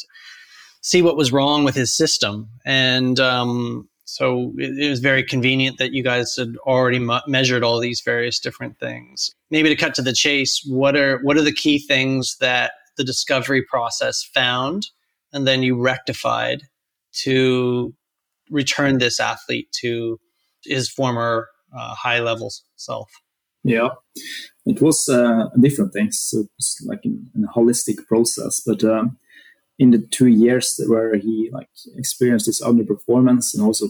A: see what was wrong with his system. And um, so it, it, was very convenient that you guys had already measured all these various different things. Maybe to cut to the chase, what are what are the key things that the discovery process found, and then you rectified to return this athlete to his former uh, high level self?
C: Yeah, it was uh, different things. So it was like a holistic process, but um, in the two years where he like experienced this underperformance, and also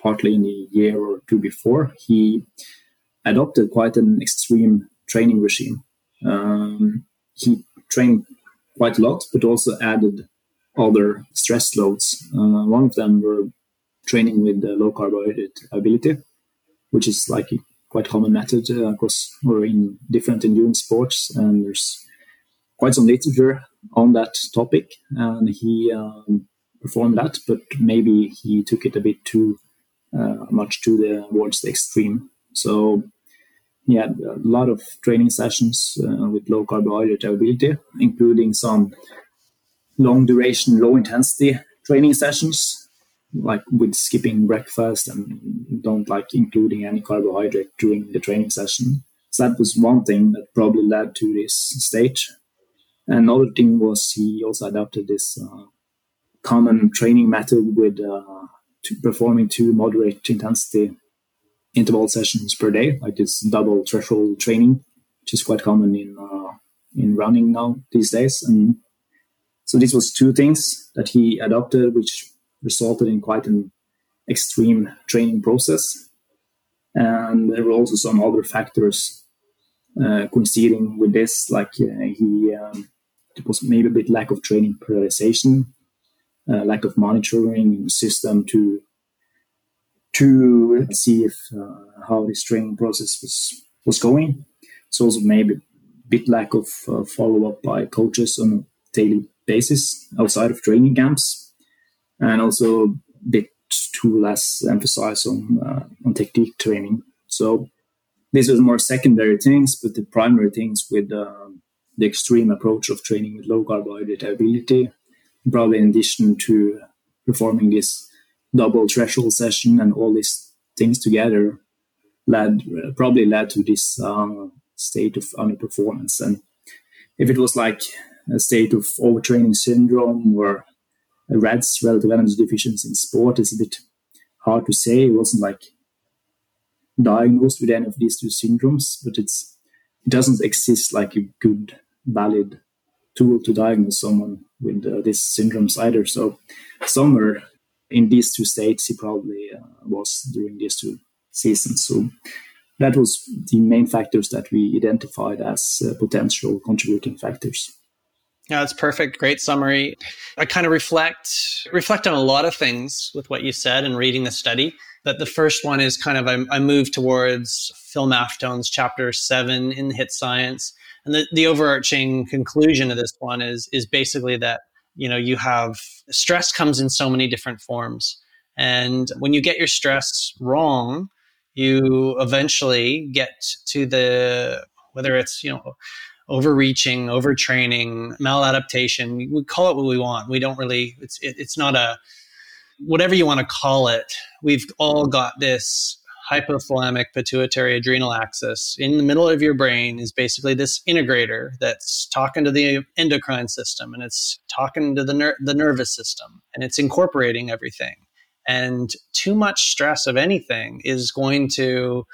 C: partly in the year or two before, he adopted quite an extreme training regime. Um, he trained quite a lot, but also added other stress loads. Uh, one of them were training with low carbohydrate availability, which is like a quite common method uh, across or in different endurance sports. And there's quite some literature on that topic. And he um, performed that, but maybe he took it a bit too uh, much to the towards the extreme. So he had a lot of training sessions uh, with low carbohydrate availability, including some long duration, low intensity training sessions like with skipping breakfast and don't like including any carbohydrate during the training session. So that was one thing that probably led to this stage. Another thing was he also adopted this uh, common training method with uh, performing two moderate intensity interval sessions per day, like this double threshold training, which is quite common in uh, in running now these days. And so this was two things that he adopted, which resulted in quite an extreme training process. And there were also some other factors uh, coinciding with this, like uh, he um, it was maybe a bit lack of training periodization, uh, lack of monitoring system to to see if uh, how this training process was was going. So also maybe a bit lack of uh, follow up by coaches on a daily basis outside of training camps and also a bit too less emphasis on uh, on technique training. So these are more secondary things, but the primary things with uh, the extreme approach of training with low carbohydrate availability, probably in addition to performing this double threshold session and all these things together led probably led to this uh, state of underperformance. And if it was like a state of overtraining syndrome or a relative energy deficiency in sport, it's a bit hard to say. It wasn't like diagnosed with any of these two syndromes, but it's it doesn't exist like a good, valid tool to diagnose someone with uh, these syndromes either. So somewhere in these two states, he probably uh, was during these two seasons. So that was the main factors that we identified as uh, potential contributing factors.
A: Yeah, that's perfect. Great summary. I kind of reflect reflect on a lot of things with what you said and reading the study. But the first one is kind of I, I move towards Phil Maffetone's chapter seven in HIIT Science, and the, the overarching conclusion of this one is is basically that you know you have stress comes in so many different forms, and when you get your stress wrong, you eventually get to the whether it's you know overreaching, overtraining, maladaptation. We call it what we want. We don't really. It's it, it's not a whatever you want to call it. We've all got this hypothalamic pituitary adrenal axis in the middle of your brain is basically this integrator that's talking to the endocrine system and it's talking to the ner- the nervous system and it's incorporating everything. And too much stress of anything is going to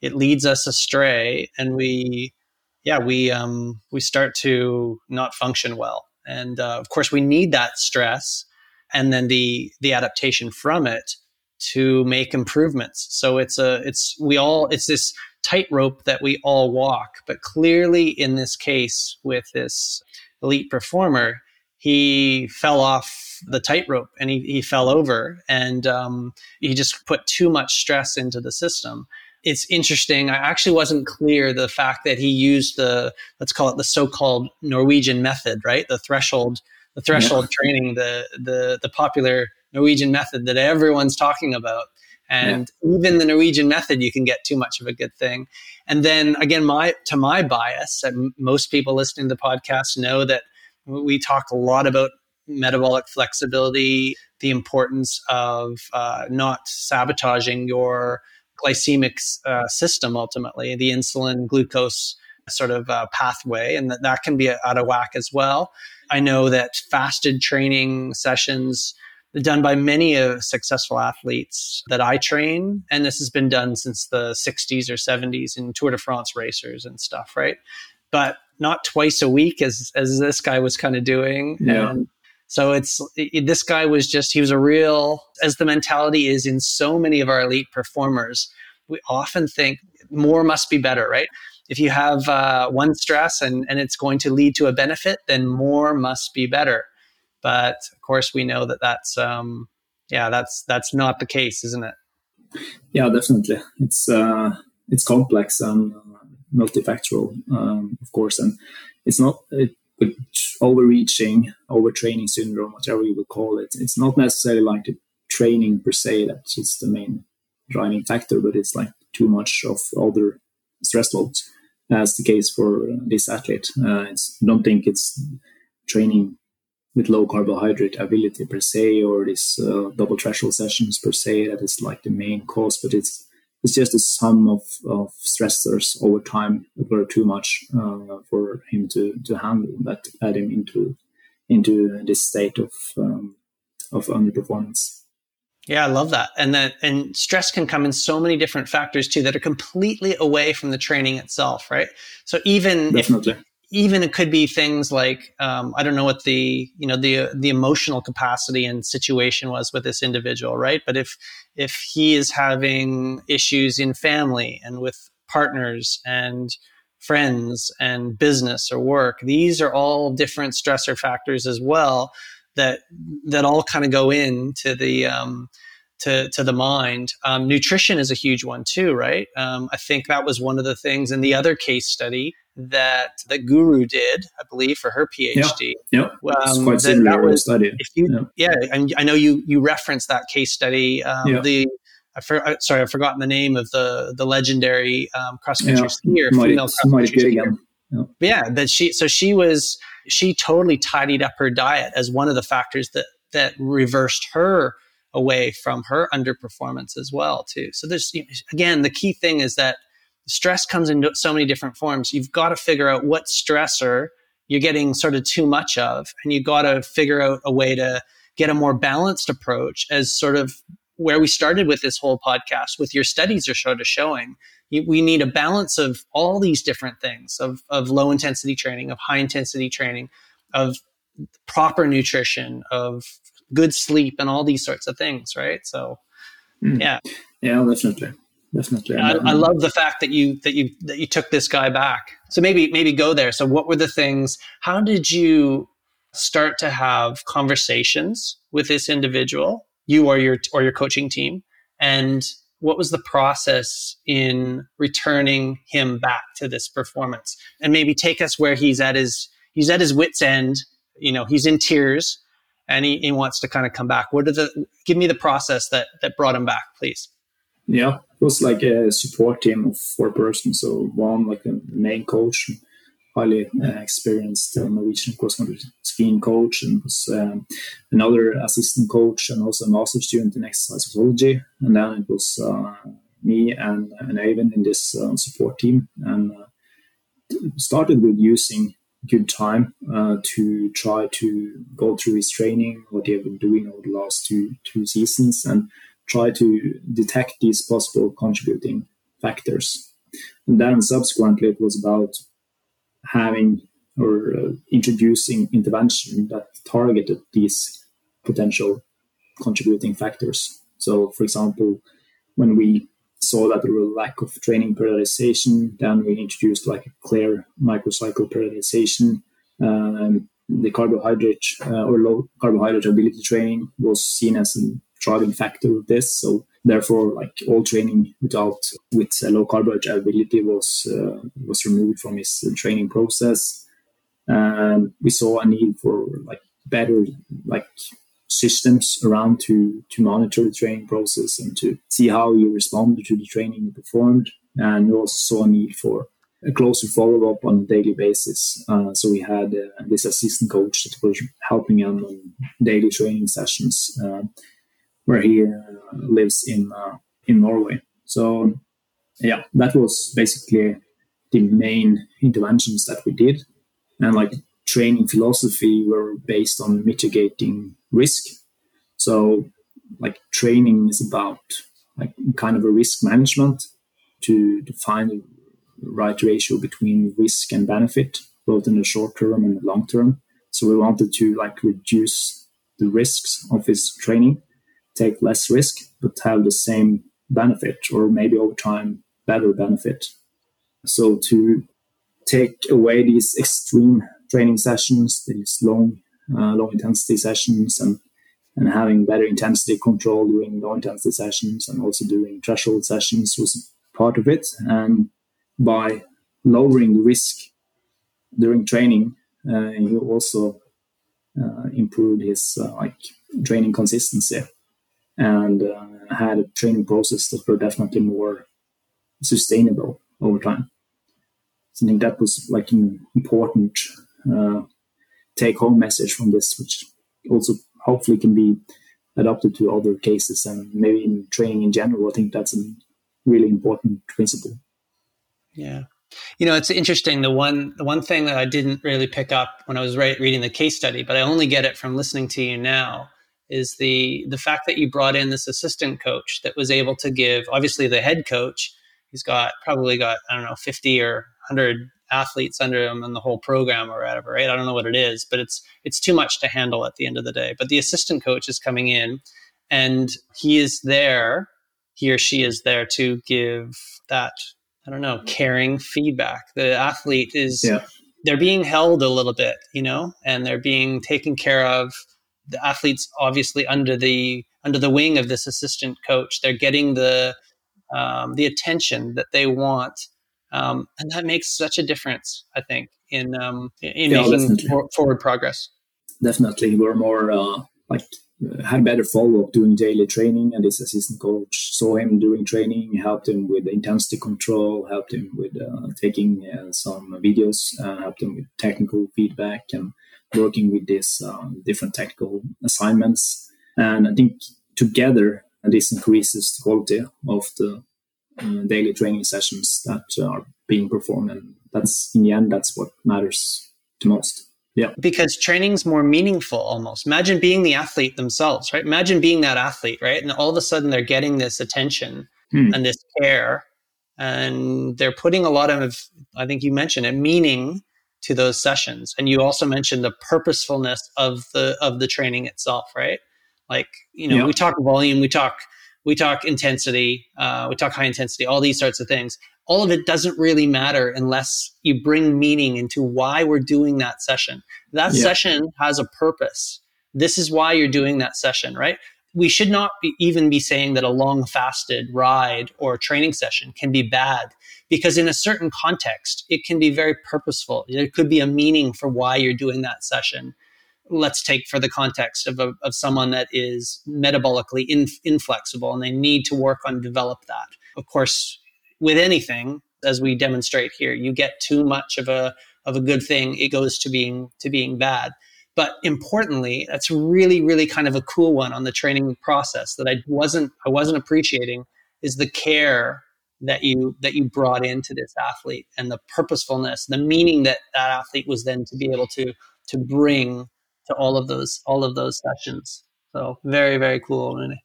A: it leads us astray and we yeah we um we start to not function well. And uh, of course we need that stress and then the the adaptation from it to make improvements. So it's a it's we all it's this tightrope that we all walk. But clearly, in this case with this elite performer, he fell off the tightrope and he, he fell over and um, he just put too much stress into the system. It's interesting. I actually wasn't clear the fact that he used the let's call it the so-called Norwegian method, right? The threshold the threshold yeah. training, the the the popular Norwegian method that everyone's talking about. And yeah. even the Norwegian method, you can get too much of a good thing. And then again, my to my bias, and most people listening to the podcast know that we talk a lot about metabolic flexibility, the importance of uh, not sabotaging your glycemic uh, system ultimately, the insulin glucose sort of uh, pathway, and that, that can be out of whack as well. I know that fasted training sessions done by many of successful athletes that I train, and this has been done since the 60s or 70s in Tour de France racers and stuff, right? But not twice a week as as this guy was kind of doing.
C: Yeah. And
A: so it's it, this guy was just he was a real as the mentality is in so many of our elite performers. We often think more must be better, right? if you have uh, one stress and, and it's going to lead to a benefit, then more must be better. But of course, we know that that's um, yeah, that's that's not the case, isn't it?
C: Yeah, definitely. It's uh, it's complex and uh, multifactorial, um, of course, and it's not it, overreaching, overtraining syndrome, whatever you would call it. It's not necessarily like the training per se that's the main driving factor, but it's like too much of other stress loads as the case for this athlete. Uh, I don't think it's training with low carbohydrate availability per se or these uh, double threshold sessions per se that is like the main cause, but it's it's just a sum of, of stressors over time that were too much uh, for him to, to handle that led him into into this state of um, of underperformance.
A: Yeah, I love that. And that and stress can come in so many different factors too that are completely away from the training itself, right? So even
C: Definitely.
A: if even it could be things like um, I don't know what the you know the the emotional capacity and situation was with this individual, right? But if if he is having issues in family and with partners and friends and business or work, these are all different stressor factors as well that that all kind of go into the um, to to the mind. Um, nutrition is a huge one too, right? Um, I think that was one of the things in the other case study that the Guro did, I believe, for her PhD.
C: Yeah, yeah. Um, quite similar that was,
A: study. If you, yeah. yeah, and I know you you referenced that case study. Um, yeah. The I for, sorry, I've forgotten the name of the the legendary um, cross country yeah. skier,
C: female cross country skier.
A: Yeah. yeah, that she so she was she totally tidied up her diet as one of the factors that that reversed her away from her underperformance as well too. So there's again the key thing is that stress comes in so many different forms. You've got to figure out what stressor you're getting sort of too much of, and you've got to figure out a way to get a more balanced approach as sort of where we started with this whole podcast with your studies are sort of showing we need a balance of all these different things of, of low intensity training of high intensity training of proper nutrition of good sleep and all these sorts of things right so mm. yeah
C: yeah definitely definitely
A: I, I, love the fact that you that you that you took this guy back. So maybe maybe go there. So what were the things how did you start to have conversations with this individual you or your or your coaching team? And what was the process in returning him back to this performance? And maybe take us where he's at his he's at his wits end you know he's in tears and he, he wants to kind of come back. What are the give me the process that that brought him back please.
C: Yeah it was like a support team of four persons so one like the main coach highly uh, experienced uh, Norwegian cross country skiing coach, and was um, another assistant coach, and also a master student in exercise physiology. And then it was uh, me and, and Avon in this uh, support team, and uh, started with using good time uh, to try to go through his training, what he had been doing over the last two two seasons, and try to detect these possible contributing factors. And then subsequently, it was about having or uh, introducing intervention that targeted these potential contributing factors. So, for example, when we saw that there was a lack of training periodization, then we introduced like a clear microcycle periodization. Um, the carbohydrate uh, or low carbohydrate availability training was seen as a driving factor of this. So Therefore, like all training without with low carbohydrate availability was uh, was removed from his training process. And we saw a need for like better like systems around to to monitor the training process and to see how you responded to the training you performed. And we also saw a need for a closer follow up on a daily basis. Uh, so we had uh, this assistant coach that was helping him on daily training sessions. Uh, where he uh, lives in uh, in Norway. So yeah, that was basically the main interventions that we did, and like training philosophy were based on mitigating risk. So like training is about like kind of a risk management to, to find the right ratio between risk and benefit, both in the short term and the long term. So we wanted to like reduce the risks of his training take less risk but have the same benefit or maybe over time better benefit. So to take away these extreme training sessions, these long, uh, low intensity sessions, and and having better intensity control during low intensity sessions and also doing threshold sessions was part of it. And by lowering the risk during training, uh, he also uh, improved his uh, like training consistency and uh, had a training process that were definitely more sustainable over time. So I think that was like an important uh, take home message from this, which also hopefully can be adopted to other cases and maybe in training in general. I think that's a really important principle.
A: Yeah. You know, it's interesting. The one, the one thing that I didn't really pick up when I was re- reading the case study, but I only get it from listening to you now, is the the fact that you brought in this assistant coach that was able to give obviously the head coach he's got probably got i don't know 50 or 100 athletes under him in the whole program or whatever right? I don't know what it is but it's it's too much to handle at the end of the day. But the assistant coach is coming in and he is there he or she is there to give that i don't know caring feedback. The athlete is yeah. they're being held a little bit you know and they're being taken care of the athletes obviously under the under the wing of this assistant coach. They're getting the um, the attention that they want, um, and that makes such a difference. I think in um, in yeah, making for, forward progress.
C: Definitely, we're more uh, like had better follow up doing daily training, and this assistant coach saw him doing training, helped him with intensity control, helped him with uh, taking uh, some videos, uh, helped him with technical feedback, and working with these uh, different technical assignments. And I think together, this increases the quality of the uh, daily training sessions that are being performed. And that's in the end, that's what matters the most. Yeah.
A: Because training's more meaningful almost. Imagine being the athlete themselves, right? Imagine being that athlete, right? And all of a sudden they're getting this attention hmm. and this care and they're putting a lot of I think you mentioned it meaning to those sessions. And you also mentioned the purposefulness of the of the training itself, right? Like, you know, yeah. we talk volume, we talk we talk intensity, uh, we talk high intensity, all these sorts of things all of it doesn't really matter unless you bring meaning into why we're doing that session. That yeah. session has a purpose. This is why you're doing that session, right? We should not be, even be saying that a long fasted ride or training session can be bad because in a certain context, it can be very purposeful. There could be a meaning for why you're doing that session. Let's take for the context of, a, of someone that is metabolically in, inflexible and they need to work on develop that. Of course, with anything, as we demonstrate here, you get too much of a of a good thing, it goes to being to being bad. But importantly, that's really, really kind of a cool one on the training process that I wasn't I wasn't appreciating is the care that you that you brought into this athlete and the purposefulness, the meaning that that athlete was then to be able to to bring to all of those all of those sessions. So very, very cool, really.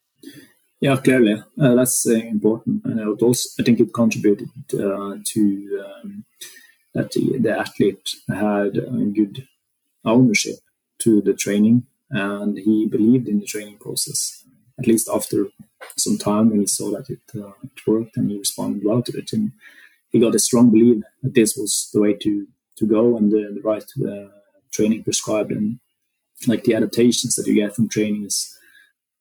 C: Yeah, clearly, uh, that's uh, important, and it also I think it contributed uh, to um, that the, the, athlete had a good ownership to the training, and he believed in the training process. At least after some time, and he saw that it, uh, it worked and he responded well to it, and he got a strong belief that this was the way to to go and the, the right uh, training prescribed, and like the adaptations that you get from training is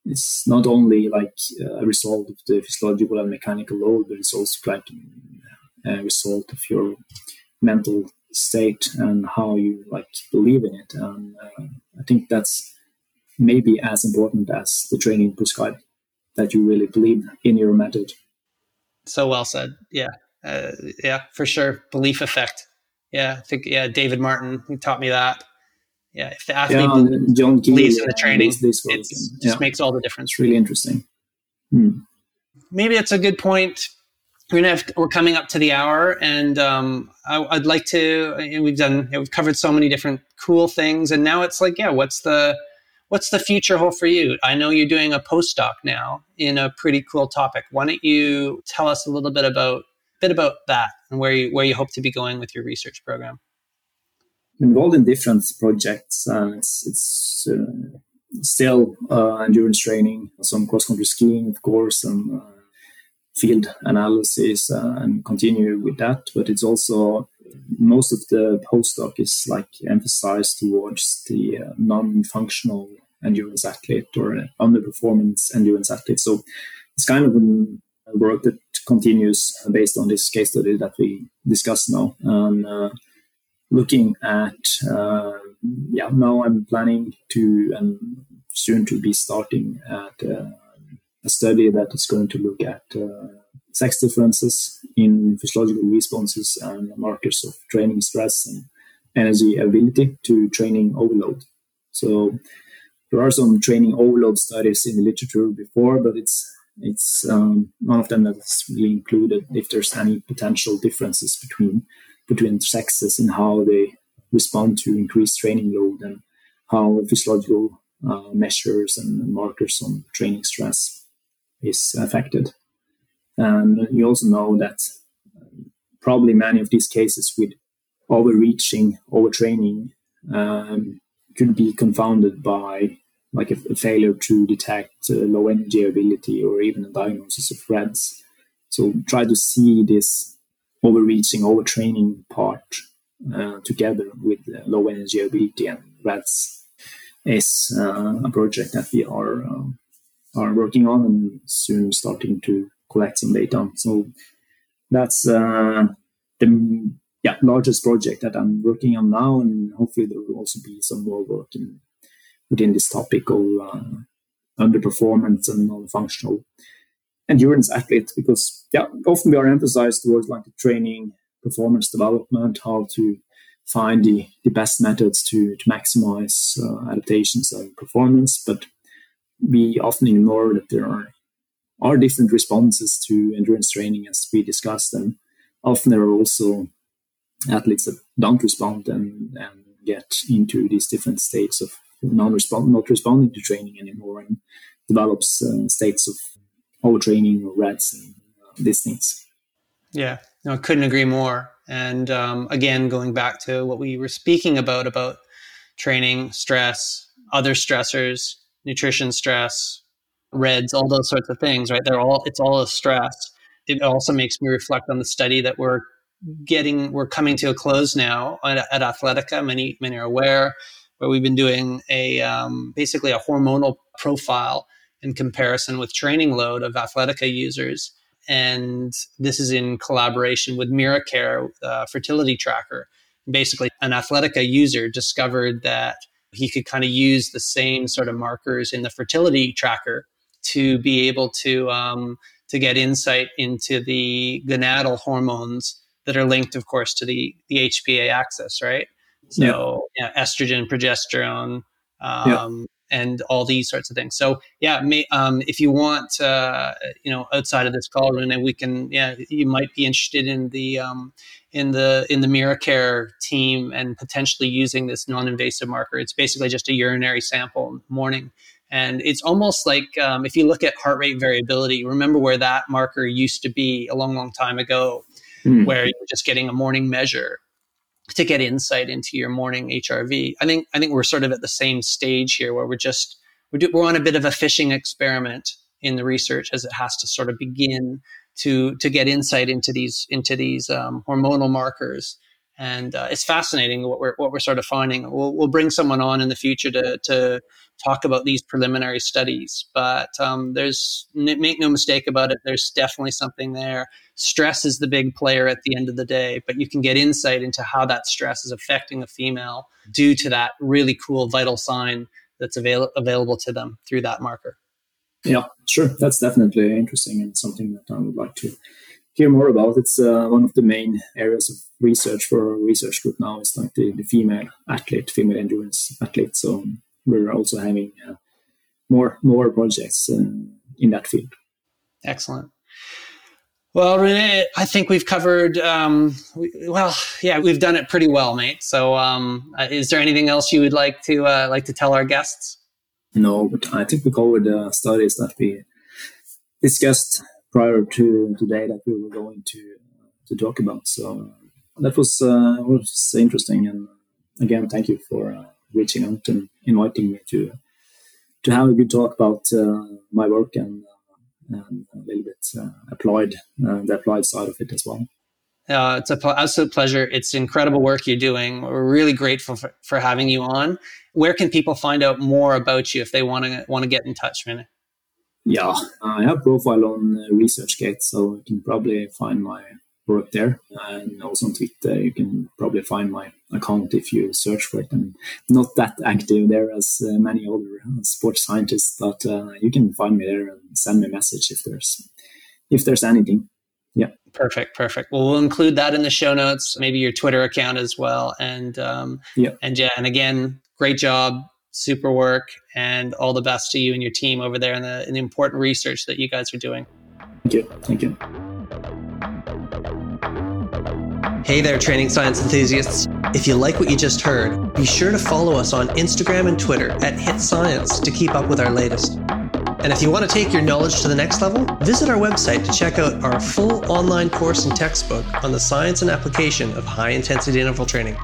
C: it's not only like a result of the physiological and mechanical load, but it's also like a result of your mental state and how you like believe in it. And uh, I think that's maybe as important as the training prescribed that you really believe in your method.
A: So well said. Yeah. Uh, yeah, for sure. Belief effect. Yeah. I think, yeah, David Martin, he taught me that yeah, if the athlete yeah, John believes in the training, it just yeah. makes all the difference.
C: Really interesting. Hmm.
A: Maybe it's a good point. We're gonna have, we're coming up to the hour, and um, I, would like to. We've done we've covered so many different cool things, and now it's like, yeah, what's the what's the future hold for you? I know you're doing a postdoc now in a pretty cool topic. Why don't you tell us a little bit about bit about that and where you where you hope to be going with your research program?
C: involved in different projects. and it's, it's uh, still uh, endurance training, some cross country skiing, of course, and uh, field analysis, uh, and continue with that. But it's also most of the postdoc is like emphasized towards the uh, non-functional endurance athlete or underperformance endurance athlete. So it's kind of a work that continues based on this case study that we discussed now. And uh, looking at uh, yeah now i'm planning to and soon to be starting at uh, a study that is going to look at uh, sex differences in physiological responses and markers of training stress and energy availability to training overload so there are some training overload studies in the literature before but it's it's um, none of them that's really included if there's any potential differences between between sexes and how they respond to increased training load and how physiological uh, measures and markers on training stress is affected. And you also know that probably many of these cases with overreaching, overtraining um, could be confounded by like a, a failure to detect uh, low energy availability or even a diagnosis of RED-S. So try to see this overreaching, overtraining part uh, together with low energy availability and RED-S is uh, a project that we are uh, are working on and soon starting to collect some data. on. So that's uh, the yeah largest project that I'm working on now, and hopefully there will also be some more work in, within this topic of uh, underperformance and non-functional endurance athletes because yeah often we are emphasized towards like the training performance development how to find the, the best methods to, to maximize uh, adaptations and performance, but we often ignore that there are, are different responses to endurance training as we discussed, and often there are also athletes that don't respond and, and get into these different states of non-respond, not responding to training anymore, and develops uh, states of overtraining or RED-S and uh, these things.
A: Yeah, no, I couldn't agree more. And um, again, going back to what we were speaking about about training, stress, other stressors, nutrition stress, RED-S, all those sorts of things, right? They're all it's all a stress. It also makes me reflect on the study that we're getting we're coming to a close now at, at Athletica. Many many are aware where we've been doing a um, basically a hormonal profile in comparison with training load of Athletica users and this is in collaboration with MiraCare, uh, fertility tracker. Basically, an Athletica user discovered that he could kind of use the same sort of markers in the fertility tracker to be able to um, to get insight into the gonadal hormones that are linked, of course, to the the HPA axis, right? So, yeah. Yeah, estrogen, progesterone, um, and all these sorts of things. So yeah, may, um, if you want, uh, you know, outside of this call, and we can, yeah, you might be interested in the um, in the in the MiraCare team and potentially using this non-invasive marker. It's basically just a urinary sample in the morning. And it's almost like um, if you look at heart rate variability, remember where that marker used to be a long, long time ago, mm. where you're just getting a morning measure to get insight into your morning HRV. I think I think we're sort of at the same stage here where we're just we're, do, we're on a bit of a fishing experiment in the research as it has to sort of begin to to get insight into these into these um, hormonal markers. And uh, it's fascinating what we're what we're sort of finding. We'll, we'll bring someone on in the future to to talk about these preliminary studies. But um, there's make no mistake about it. There's definitely something there. Stress is the big player at the end of the day, but you can get insight into how that stress is affecting a female due to that really cool vital sign that's avail- available to them through that marker.
C: Yeah, sure. That's definitely interesting and something that I would like to hear more about. It's uh, one of the main areas of research for our research group now. Is like the, the female athlete, female endurance athlete. So we're also having uh, more more projects uh, in that field.
A: Excellent. Well, Rune, I think we've covered. Um, we, well, yeah, we've done it pretty well, mate. So, um, uh, is there anything else you would like to uh, like to tell our guests?
C: No, but I think we covered the studies that we discussed prior to today that we were going to to talk about. So that was uh, was interesting, and again, thank you for uh, reaching out and inviting me to to have a good talk about uh, my work and, uh, and, a little bit uh, applied uh, the applied side of it as well.
A: Uh, it's an absolute pleasure. It's incredible work you're doing. We're really grateful for, for having you on. Where can people find out more about you if they want to want to get in touch, Minnie?
C: Yeah, I have profile on ResearchGate, so you can probably find my work there. And also on Twitter, you can probably find my account if you search for it. I'm not that active there as uh, many other uh, sports scientists, but uh, you can find me there and send me a message if there's if there's anything. Yeah.
A: Perfect. Perfect. Well, we'll include that in the show notes, maybe your Twitter account as well. And um, yeah. And yeah. And again, great job, super work, and all the best to you and your team over there and the, and the important research that you guys are doing.
C: Thank you. Thank you.
A: Hey there, training science enthusiasts. If you like what you just heard, be sure to follow us on Instagram and Twitter at HIIT Science to keep up with our latest. And if you want to take your knowledge to the next level, visit our website to check out our full online course and textbook on the science and application of high intensity interval training.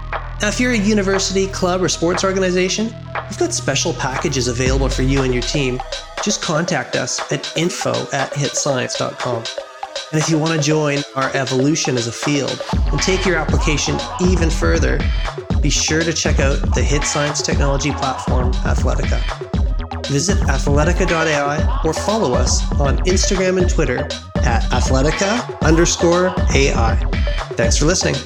A: Now, if you're a university, club, or sports organization, we've got special packages available for you and your team. Just contact us at info at hiitscience.com. And if you want to join our evolution as a field and take your application even further, be sure to check out the HIIT Science Technology platform, Athletica. Visit athletica.ai or follow us on Instagram and Twitter at athletica underscore AI. Thanks for listening.